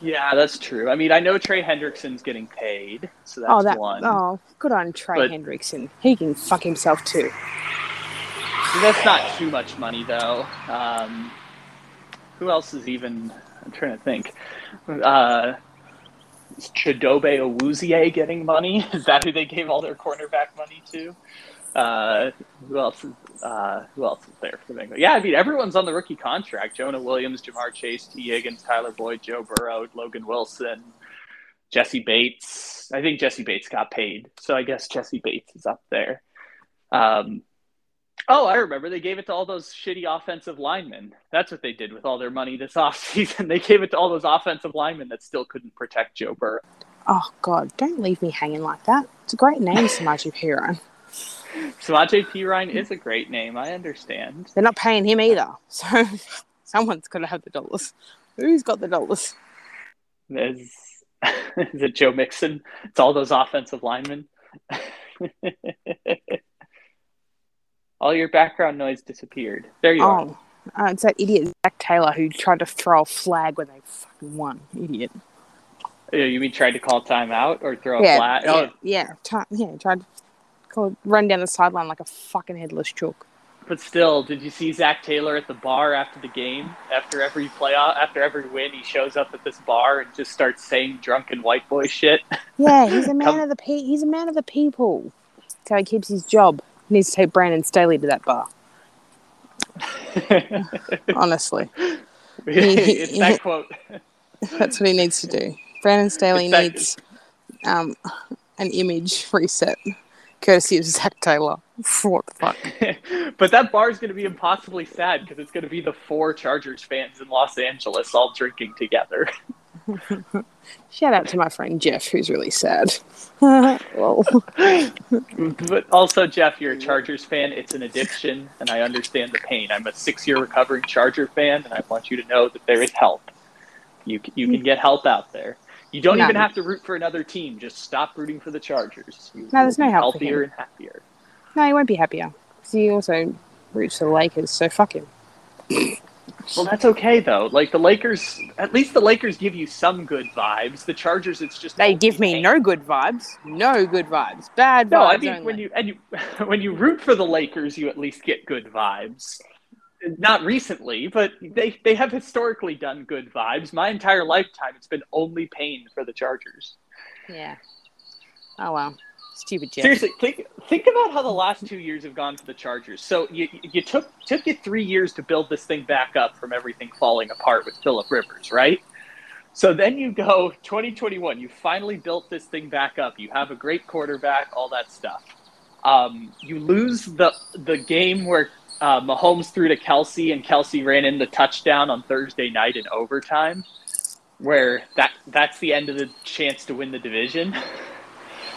Yeah, that's true. I mean, I know Trey Hendrickson's getting paid, so that's oh, that one. oh, good on Trey But- Hendrickson. He can fuck himself too. That's not too much money, though. Um, who else is even? I'm trying to think. Uh, is Chidobe Awuzie getting money? Is that who they gave all their cornerback money to? Uh, who else? Is, uh, who else is there for Bengals? Yeah, I mean everyone's on the rookie contract. Jonah Williams, Ja'Marr Chase, Tee Higgins, Tyler Boyd, Joe Burrow, Logan Wilson, Jessie Bates. I think Jessie Bates got paid, so I guess Jessie Bates is up there. Um, Oh, I remember. They gave it to all those shitty offensive linemen. That's what they did with all their money this offseason. They gave it to all those offensive linemen that still couldn't protect Joe Burrow. Oh God, don't leave me hanging like that. It's a great name, Samaje Perine. Samaje Perine is a great name. I understand. They're not paying him either. So someone's got to have the dollars. Who's got the dollars? Is, is it Joe Mixon? It's all those offensive linemen. All your background noise disappeared. There you are. Oh, uh, it's that idiot Zac Taylor who tried to throw a flag when they fucking won. Idiot. Oh, You mean tried to call timeout or throw a flag? yeah, Oh, yeah, Ti- yeah. Tried to go, run down the sideline like a fucking headless chook. But still, did you see Zac Taylor at the bar after the game? After every playoff, after every win, he shows up at this bar and just starts saying drunken white boy shit. Yeah, he's a man of the pe- He's a man of the people. That's how he keeps his job. He needs to take Brandon Staley to that bar. Honestly, it's that quote. that's what he needs to do. Brandon Staley It's that- needs um, an image reset, courtesy of Zac Taylor. what the fuck? but that bar is going to be impossibly sad because it's going to be the four Chargers fans in Los Angeles all drinking together. Shout out to my friend Jeff, who's really sad. well, But also, Jeff, you're a Chargers fan. It's an addiction, and I understand the pain. I'm a six-year recovering Charger fan, and I want you to know that there is help. You you can get help out there. You don't No. even have to root for another team. Just stop rooting for the Chargers. You No, there's no be help for Healthier him. and happier. no, he won't be happier. 'Cause he also roots for the Lakers, so fuck him. Well, that's okay though. Like the Lakers, at least the Lakers give you some good vibes. The Chargers, it's just They give me pain. no good vibes. No good vibes. Bad vibes. No, I mean only. when you and you when you root for the Lakers, you at least get good vibes. Not recently, but they they have historically done good vibes. My entire lifetime, it's been only pain for the Chargers. Yeah. Oh well. Stupid Jeff. Seriously, think think about how the last two years have gone for the Chargers. So you you took took you three years to build this thing back up from everything falling apart with Philip Rivers, right? So then you go 2021. You finally built this thing back up. You have a great quarterback, all that stuff. Um, you lose the the game where uh, Mahomes threw to Kelce and Kelce ran in the touchdown on Thursday night in overtime, where that that's the end of the chance to win the division.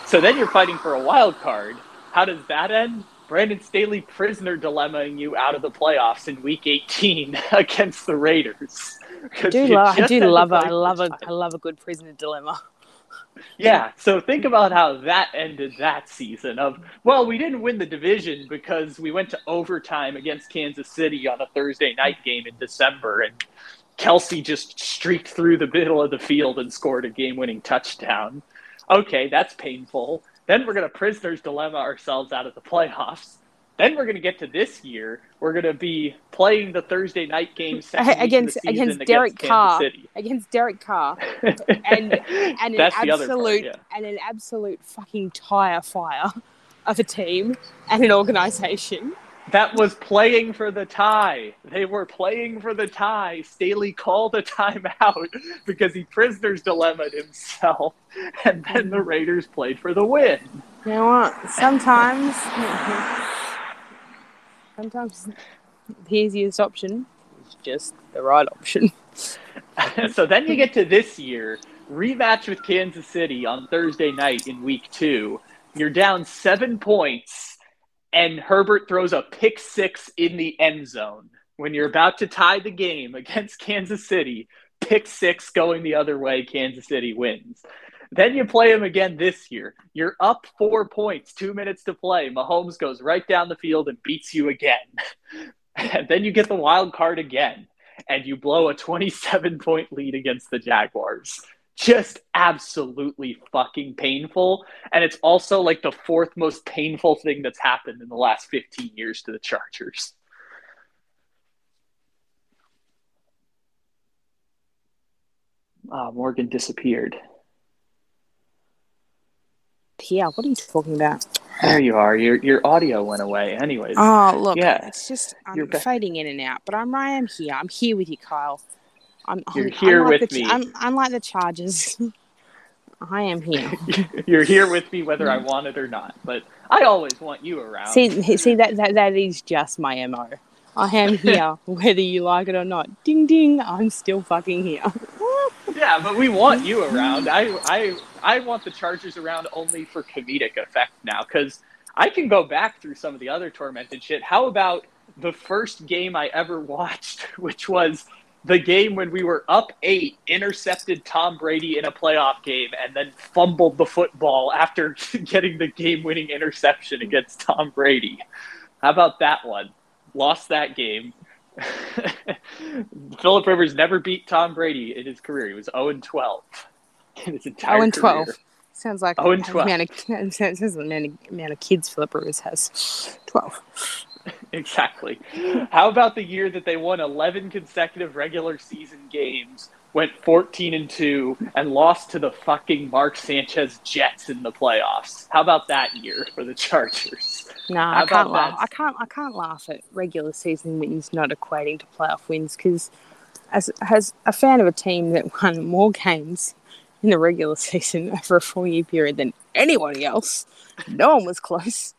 So then you're fighting for a wild card. How does that end? Brandon Staley prisoner dilemmaing you out of the playoffs in Week 18 against the Raiders. I do, you lo- I do love a, play I love a. I love a good prisoner dilemma. Yeah, so think about how that ended that season of well, we didn't win the division because we went to overtime against Kansas City on a Thursday night game in December and Kelce just streaked through the middle of the field and scored a game-winning touchdown. Okay, that's painful. Then we're going to prisoner's dilemma ourselves out of the playoffs. Then we're going to get to this year. We're going to be playing the Thursday night game second week of the Against- against against Derek Carr. Against Derek Carr. and an That's the other part, absolute yeah. and an absolute fucking tire fire of a team and an organization. That was playing for the tie. They were playing for the tie. Staley called a timeout because he prisoner's dilemmaed himself, and then the Raiders played for the win. You know what? Sometimes, sometimes the easiest option is just the right option. so then you get to this year, rematch with Kansas City on Thursday night in week two. You're down seven points, and Herbert throws a pick six in the end zone when you're about to tie the game against Kansas City. Pick six going the other way, Kansas City wins. Then you play him again this year. You're up four points, two minutes to play. Mahomes goes right down the field and beats you again. And then you get the wild card again and you blow a 27 point lead against the Jaguars. Just absolutely fucking painful. And it's also like the fourth most painful thing that's happened in the last 15 years to the Chargers. Ah, Morgan disappeared. Yeah, what are you talking about? There you are. Your your audio went away. Anyways, Oh, look, Yeah. it's just I'm You're fading in and out, but I'm I am here. I'm here with you, Kyle. I'm You're I'm, here unlike with the, me. I'm, like the Chargers. I am here. you're here with me whether I want it or not. But I always want you around. see, see that, that that is just my mo. I am here, whether you like it or not. Ding ding, I'm still fucking here. Yeah, but we want you around. I I I want the Chargers around only for comedic effect now because I can go back through some of the other tormented shit. How about the first game I ever watched, which was the game when we were up eight, intercepted Tom Brady in a playoff game, and then fumbled the football after getting the game-winning interception against Tom Brady. How about that one? Lost that game. Philip Rivers never beat Tom Brady in his career. He was 0 and 12 in his entire 0 and 12. career. Sounds like Oh, and 12. amount of, sounds like the amount of, amount of kids Philip Rivers has. 12. Exactly. How about the year that they won 11 consecutive regular season games, went 14 and 2, and lost to the fucking Mark Sanchez Jets in the playoffs? How about that year for the Chargers? No, How I can't laugh. that? I can't. I can't laugh at regular season wins not equating to playoff wins because, as as a fan of a team that won more games in the regular season over a four year period than anybody else, no one was close.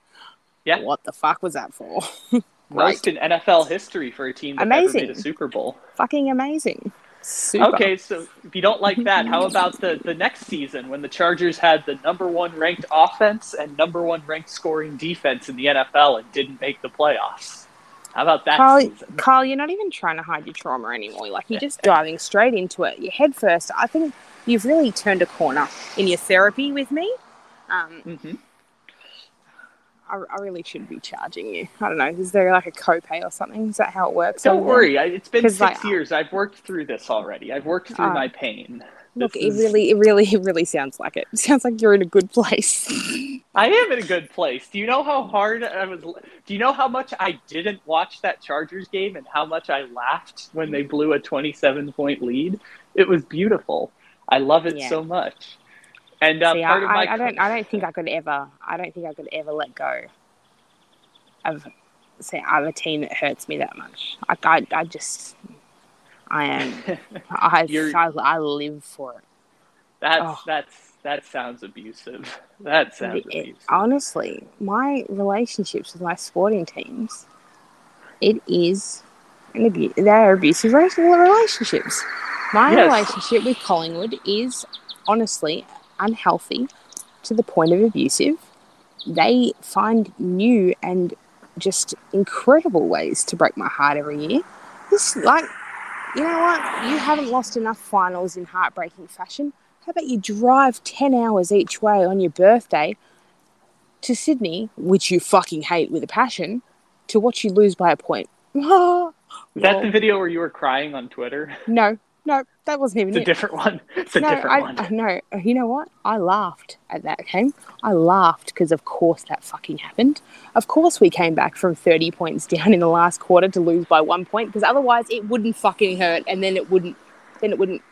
Yeah. What the fuck was that for? Most in NFL history for a team that never Amazing. made a Super Bowl. Fucking amazing. Super. Okay, so if you don't like that, how about the, the next season when the Chargers had the number one ranked offense and number one ranked scoring defense in the NFL and didn't make the playoffs? How about that Carl, season? Carl, you're not even trying to hide your trauma anymore. Like you're just diving straight into it. You're head first. I think you've really turned a corner in your therapy with me. Um, hmm I, I really should be charging you. I don't know. Is there like a copay or something? Is that how it works? Don't worry, I, it's been six like, years. I've worked through this already. I've worked through Ah. my pain. Look, it really, it really, it really sounds like it. Sounds like you're in a good place. I am in a good place. Do you know how hard I was? Do you know how much I didn't watch that Chargers game and how much I laughed when they blew a 27 point lead? It was beautiful. I love it Yeah. so much. And uh, See, part I, of my I, I don't, I don't think I could ever, I don't think I could ever let go of, say, of a team that hurts me that much. I, I, I just, I am, I, I, I live for it. that's Oh. that's that sounds abusive. That sounds It- abusive. honestly, my relationships with my sporting teams, it is an abuse. They are abusive relationships. My Yes. relationship with Collingwood is honestly unhealthy to the point of abusive. They find new and just incredible ways to break my heart every year. This, like, you know what? You haven't lost enough finals in heartbreaking fashion. How about you drive 10 hours each way on your birthday to Sydney, which you fucking hate with a passion, to watch you lose by a point? Is that the video where you were crying on Twitter? no, no, that wasn't even It's a different one. It's a no, different I, one. I- no, you know what? I laughed at that game. I laughed because, of course, that fucking happened. Of course, we came back from 30 points down in the last quarter to lose by one point because otherwise it wouldn't fucking hurt and then it wouldn't, then it wouldn't,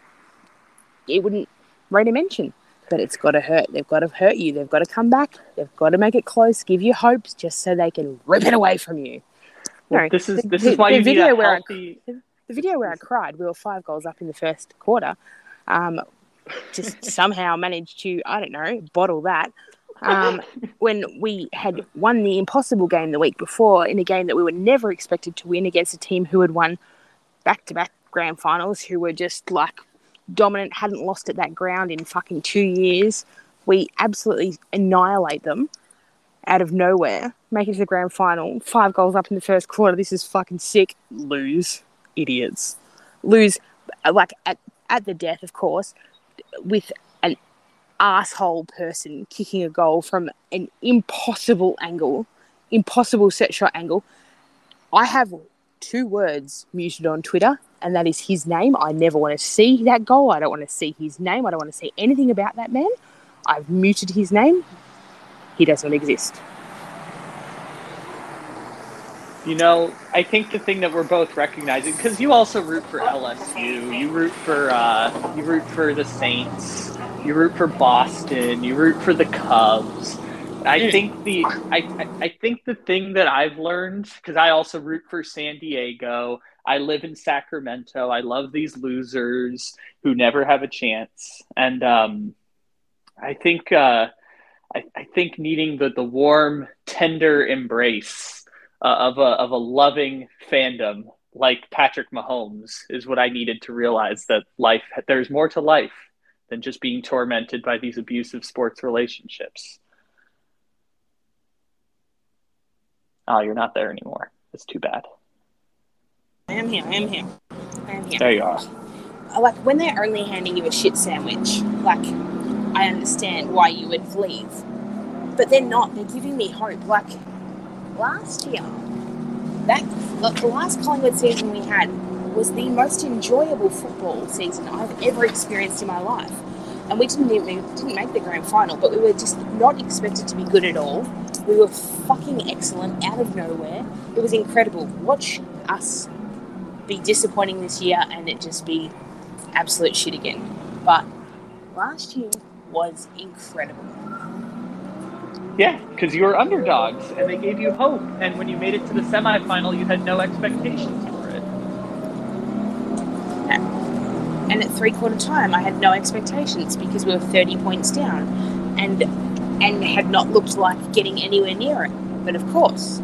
it wouldn't rate a mention. But it's got to hurt. They've got to hurt you. They've got to come back. They've got to make it close, give you hopes just so they can rip it away from you. Well, No, this is the- this is why the you need video a where I- healthy. The video where I cried, we were five goals up in the first quarter. Um, just somehow managed to, I don't know, bottle that. Um, when we had won the impossible game the week before in a game that we were never expected to win against a team who had won back to back grand finals, who were just like dominant, hadn't lost at that ground in fucking two years. We absolutely annihilate them out of nowhere, make it to the grand final, five goals up in the first quarter. This is fucking sick. Lose. Idiots. Lose, like, at, at the death, of course, with an asshole person kicking a goal from an impossible angle, impossible set shot angle. I have two words muted on Twitter, and that is his name. I never want to see that goal. I don't want to see his name. I don't want to see anything about that man. I've muted his name. He does not exist. You know, I think the thing that we're both recognizing because you also root for LSU, you root for uh, you root for the Saints, you root for Boston, you root for the Cubs. I think the I, I- think the thing that I've learned because I also root for San Diego. I live in Sacramento. I love these losers who never have a chance, and um, I think uh, I, I think needing the the warm, tender embrace uh, of a of a loving fandom like Patrick Mahomes is what I needed to realize that life there's more to life than just being tormented by these abusive sports relationships. Oh, you're not there anymore. That's too bad. I am here. I am here. I am here. There you are. like when they're only handing you a shit sandwich, like I understand why you would leave, but they're not. They're giving me hope. Like last year, that the last Collingwood season we had was the most enjoyable football season I've ever experienced in my life. And we didn't even didn't make the grand final, but we were just not expected to be good at all. We were fucking excellent out of nowhere. It was incredible. Watch us be disappointing this year and it just be absolute shit again. But last year was incredible. Yeah, because you were underdogs and they gave you hope. And when you made it to the semifinal, you had no expectations for it. And at three quarter time, I had no expectations because we were 30 points down and and had not looked like getting anywhere near it. But of course,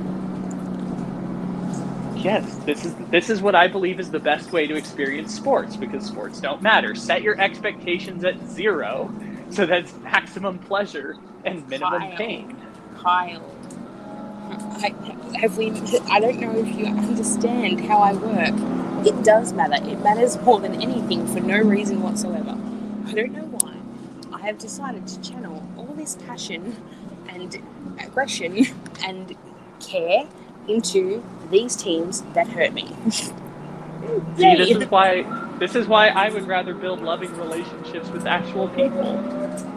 Yes, this is this is what I believe is the best way to experience sports because sports don't matter. Set your expectations at zero, so that's maximum pleasure and minimum Kyle. pain. Kyle. I, have we? I don't know if you understand how I work. It does matter. It matters more than anything for no reason whatsoever. I don't know why. I have decided to channel all this passion and aggression and care into these teams that hurt me. See, this is why this is why I would rather build loving relationships with actual people.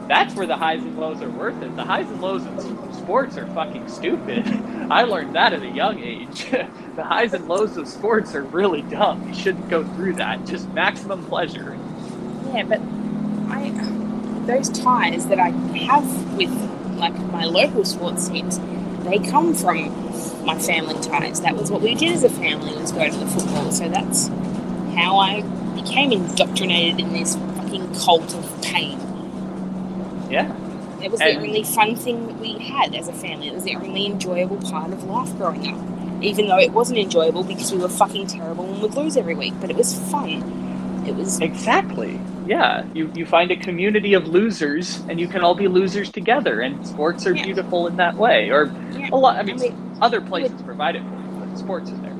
That's where the highs and lows are worth it. The highs and lows in sports are fucking stupid. I learned that at a young age. the highs and lows of sports are really dumb. You shouldn't go through that. Just maximum pleasure. Yeah, but I those ties that I have with like my local sports teams, they come from my family ties. That was what we did as a family was go to the football. So that's how I became indoctrinated in this fucking cult of pain. Yeah. It was And- the only fun thing that we had as a family. It was the only enjoyable part of life growing up. Even though it wasn't enjoyable because we were fucking terrible and would lose every week, but it was fun. It was Exactly. Yeah. You you find a community of losers and you can all be losers together and sports are Yeah. beautiful in that way. Or yeah, a lot I mean we- other places provide it for you, but sports is there.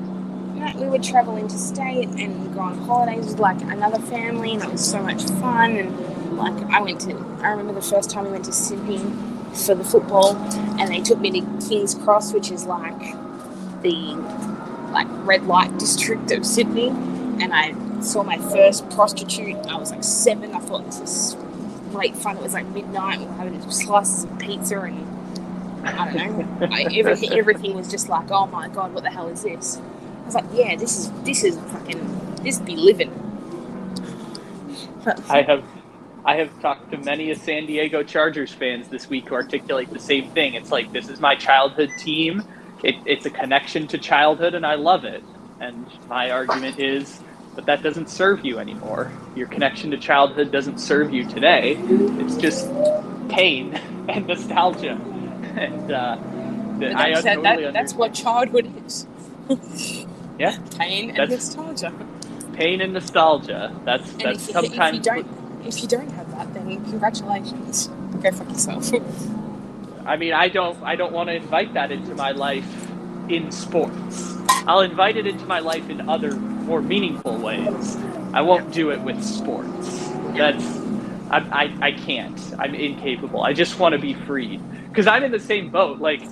Yeah, we would travel interstate and go on holidays with like another family, and it was so much fun. And like I went to, I remember the first time we went to Sydney for the football, and they took me to King's Cross, which is like the like red light district of Sydney, and I saw my first prostitute. I was like seven. I thought this was great fun. It was like midnight. We were having slices of pizza and. I don't know. I, everything, everything was just like, oh my god, what the hell is this? I was like, yeah, this is this is fucking this be living. I have I have talked to many a San Diego Chargers fans this week who articulate the same thing. It's like this is my childhood team. It, it's a connection to childhood, and I love it. And my argument is, but that doesn't serve you anymore. Your connection to childhood doesn't serve you today. It's just pain and nostalgia. And uh, but I that, totally that, that's what childhood is. Yeah, pain and That's- nostalgia. pain and nostalgia. That's And that's if, you- if sometimes you don't if you don't have that, then congratulations. Go fuck yourself. I mean, I don't I don't want to invite that into my life in sports. I'll invite it into my life in other more meaningful ways. I won't do it with sports. That's I, I, I can't. I'm incapable. I just want to be freed because I'm in the same boat. Like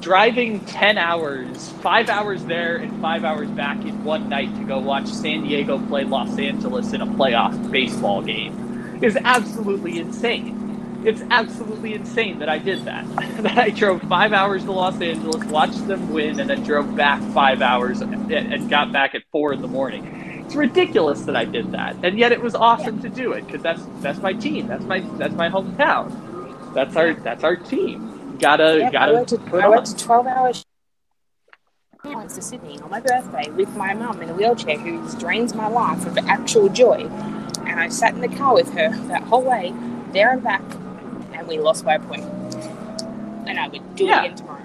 driving 10 hours, five hours there and five hours back in one night to go watch San Diego play Los Angeles in a playoff baseball game is absolutely insane. It's absolutely insane that I did that. that I drove five hours to Los Angeles, watched them win, and then drove back five hours and, and got back at four in the morning. It's ridiculous that I did that, and yet it was awesome to do it because that's that's my team. That's my that's my hometown. That's our that's our team. Gotta Yep, gotta worked, a, put I on. worked a 12 hour sh- I went to Sydney on my birthday with my mum in a wheelchair who drains my life of actual joy. And I sat in the car with her that whole way, there and back, and we lost by a point. And I would do Yeah. it again tomorrow.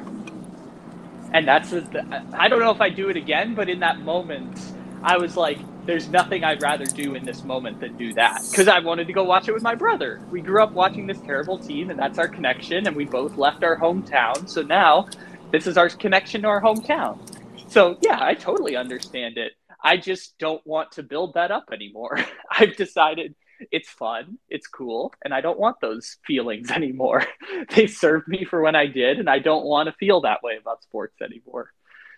and that's the, I don't know if I do it again, but in that moment, I was like, "There's nothing I'd rather do in this moment than do that." Because I wanted to go watch it with my brother. We grew up watching this terrible team, and that's our connection. And we both left our hometown, so now this is our connection to our hometown. So yeah, I totally understand it. I just don't want to build that up anymore. I've decided it's fun, it's cool, and I don't want those feelings anymore. they served me for when I did, and I don't want to feel that way about sports anymore.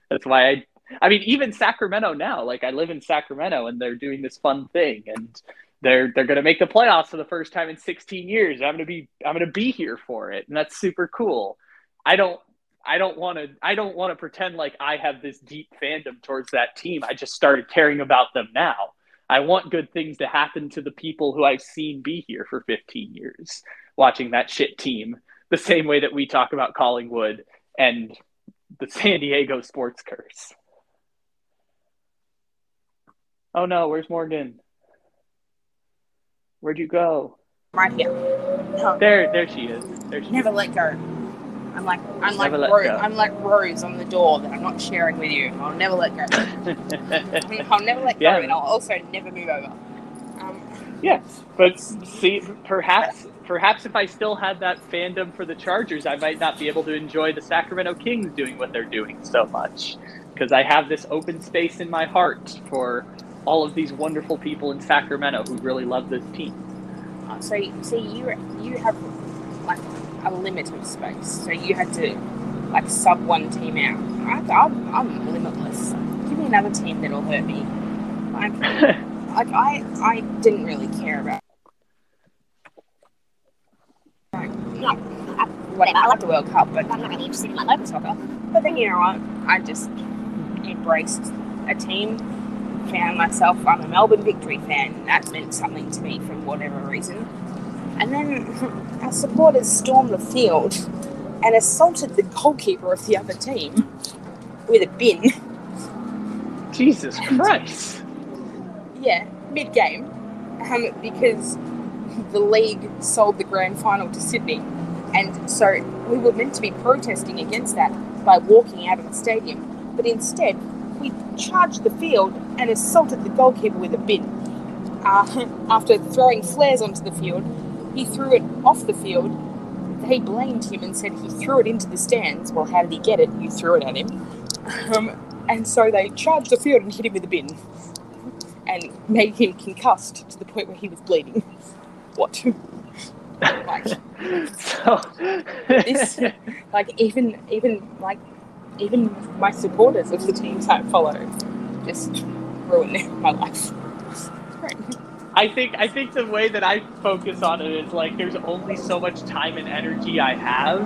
That's why I I mean even Sacramento now, like I live in Sacramento and they're doing this fun thing and they're they're going to make the playoffs for the first time in 16 years. I'm to be I'm to be here for it and that's super cool. I don't I don't want to I don't want to pretend like I have this deep fandom towards that team. I just started caring about them now. I want good things to happen to the people who I've seen be here for 15 years watching that shit team the same way that we talk about Collingwood and the San Diego sports curse. Oh no, where's Morgan? Where'd you go? Right here. There there she is. There she never is. let go. I'm like I'm like Rose. I'm like Rose on the door that I'm not sharing with you. I'll never let go. I'll never let go, Yeah. and I'll also never move over. Um, Yes, but see, perhaps, perhaps if I still had that fandom for the Chargers, I might not be able to enjoy the Sacramento Kings doing what they're doing so much, because I have this open space in my heart for all of these wonderful people in Sacramento who really love this team. Uh, so so you you have like a limit of space. So you had to like sub one team out. I, I'm, I'm limitless. Give me another team that'll hurt me. Like like I I didn't really care about. Like, no, I, whatever. I like the World Cup, but I'm not really interested in my local soccer. But then you know what? I just embraced a team. Found myself. I'm a Melbourne Victory fan. That meant something to me for whatever reason. And then our supporters stormed the field and assaulted the goalkeeper of the other team with a bin. Jesus Christ! Yeah, mid game, um, because the league sold the grand final to Sydney, and so we were meant to be protesting against that by walking out of the stadium, but instead we charged the field and assaulted the goalkeeper with a bin. Uh, after throwing flares onto the field, he threw it off the field. They blamed him and said he threw it into the stands. Well, how did he get it? You threw it at him. Um, and so they charged the field and hit him with a bin and made him concussed to the point where he was bleeding. What? like So, this, like even even like even my supporters of the teams I follow just ruined my life. I think I think the way that I focus on it is like there's only so much time and energy I have,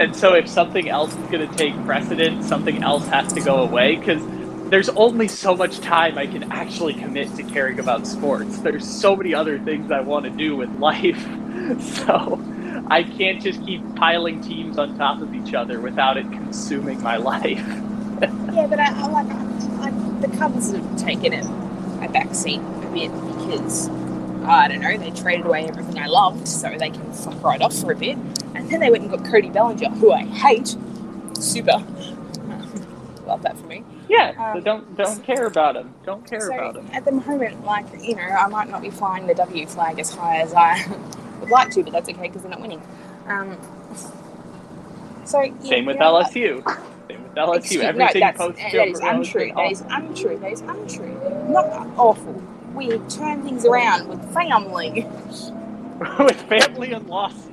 and so if something else is going to take precedent, something else has to go away because there's only so much time I can actually commit to caring about sports. There's so many other things I want to do with life, so I can't just keep piling teams on top of each other without it consuming my life. Yeah, but I, I like I, the Cubs have taken it a backseat bit because I don't know they traded away everything I loved so they can fuck right off for a bit, and then they went and got Cody Bellinger, who I hate. Super. Love that for me. Yeah, so Um, don't don't care about him. Don't care so about him. at the moment, like you know, I might not be flying the W flag as high as I would like to, but that's okay because they're not winning. Um, so yeah, Same with know, LSU. Same with LSU. Excuse- no, Everything that's, post that is untrue. That is untrue. That is untrue. Not awful. We turn things around with family. with family and lawsuits.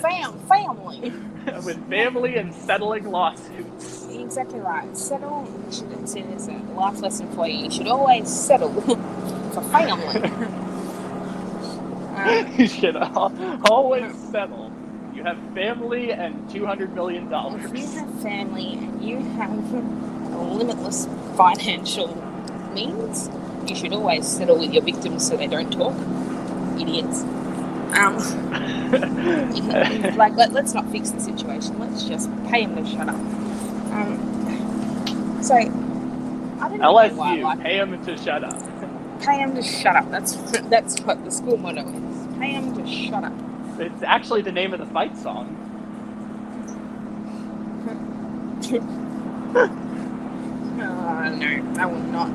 Fam, family. with family and settling lawsuits. Exactly right. Settle. Should say there's a life lesson for you. You should always settle for family. um, you should always settle. You have family and two hundred million dollars. if you have family and you have limitless financial means, you should always settle with your victims so they don't talk. Idiots. Um, like, let, let's not fix the situation. Let's just pay him to shut up. Um, so, I don't know why I LSU, like pay them to shut up. pay him to shut up. That's that's what the school motto is. Pay him to shut up. It's actually the name of the fight song. Uh, no, I will not,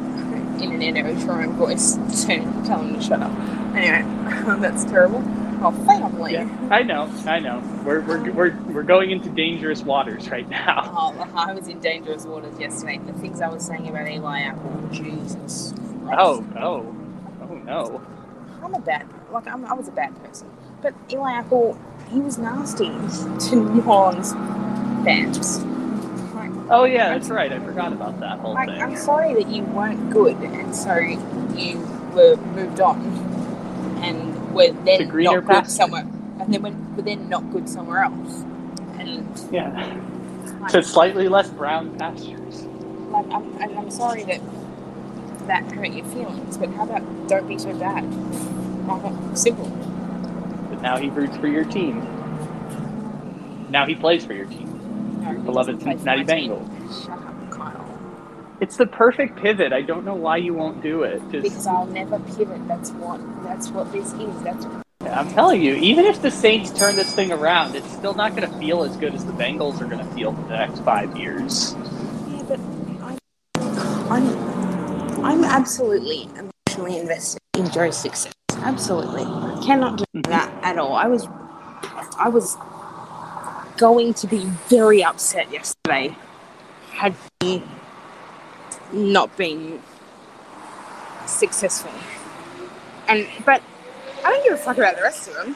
in an Edo voice, to tell him to shut up. Anyway, that's terrible. Oh, family. Yeah, I know, I know. We're, we're, we're, we're going into dangerous waters right now. Oh, I was in dangerous waters yesterday. The things I was saying about Eli Apple, Jesus. Christ. Oh, oh, oh no. I'm a bad, like I'm, I was a bad person. But Eli Apple, he was nasty to Orleans fans. Like, Oh yeah, that's right. I forgot about that whole Like, I'm sorry that you weren't good, and so you were moved on, and were then not good pastures. somewhere, and then went, were then not good somewhere else. And Yeah, like, to slightly less brown pastures. like I'm, and I'm sorry that that hurt your feelings, but how about don't be so bad? Like, simple. But now he roots for your team. Now he plays for your team. Beloved Cincinnati. Bengals. Shut up, Kyle. It's the perfect pivot. I don't know why you won't do it. Just Because I'll never pivot. That's what. That's what this is. That's I'm telling you, even if the Saints turn this thing around, it's still not going to feel as good as the Bengals are going to feel for the next five years. Yeah, but I'm, I'm absolutely emotionally invested in Joe's success. Absolutely, I cannot do hmm. that at all. I was, I was going to be very upset yesterday had he not been successful. And but I don't give a fuck about the rest of them.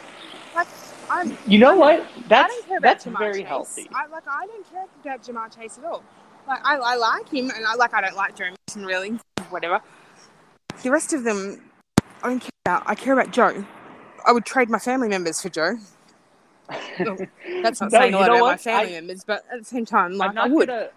Like I'm. You know what? I That's about that's Ja'Marr very Chase. healthy. I like. I don't care about Ja'Marr Chase at all. Like I, I like him, and I like. I don't like Joe Mixon really. Whatever. The rest of them, I don't care about. I care about Joe. I would trade my family members for Joe. That's not No, saying a you lot know about my what? family I- members, but at the same time, like I'm I not would. gonna.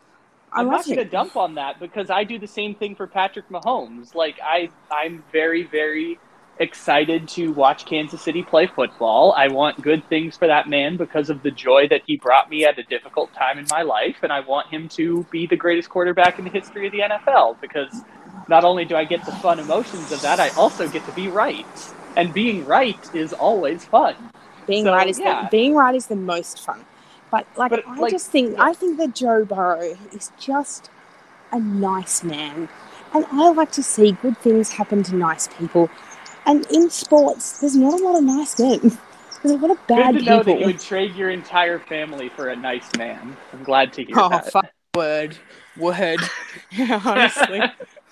I I'm love not going to dump on that because I do the same thing for Patrick Mahomes. Like I, I'm very, very excited to watch Kansas City play football. I want good things for that man because of the joy that he brought me at a difficult time in my life, and I want him to be the greatest quarterback in the history of the NFL because not only do I get the fun emotions of that, I also get to be right, and being right is always fun. Being So, right is yeah. the, being right is the most fun. But like But, I like, just think yeah. I think that Joe Burrow is just a nice man. And I like to see good things happen to nice people. And in sports, there's not a lot of nice men. There's a lot of bad Good to know people. that you would trade your entire family for a nice man. I'm glad to hear oh, that. fuck. Word. Word. Honestly.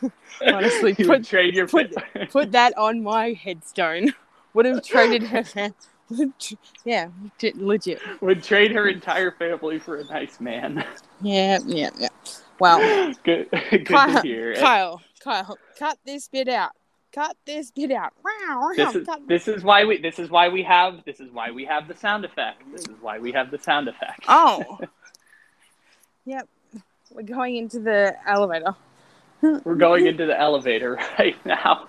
Honestly, you put- would trade your put- Put that on my headstone. Would have traded her. Yeah, legit. would trade her entire family for a nice man. Yeah, yeah, yeah. Wow. good, good Kyle, to hear. Kyle, Kyle, cut this bit out. Cut this bit out. Wow, This is this is why we this is why we have this is why we have the sound effect. This is why we have the sound effect. Oh. yep. We're going into the elevator. We're going into the elevator right now.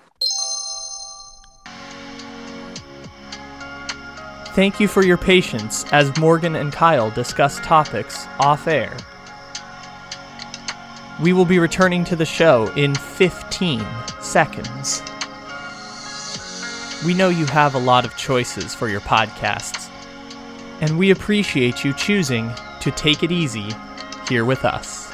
Thank you for your patience as Morgan and Kyle discuss topics off air. We will be returning to the show in 15 seconds. We know you have a lot of choices for your podcasts, and we appreciate you choosing to take it easy here with us.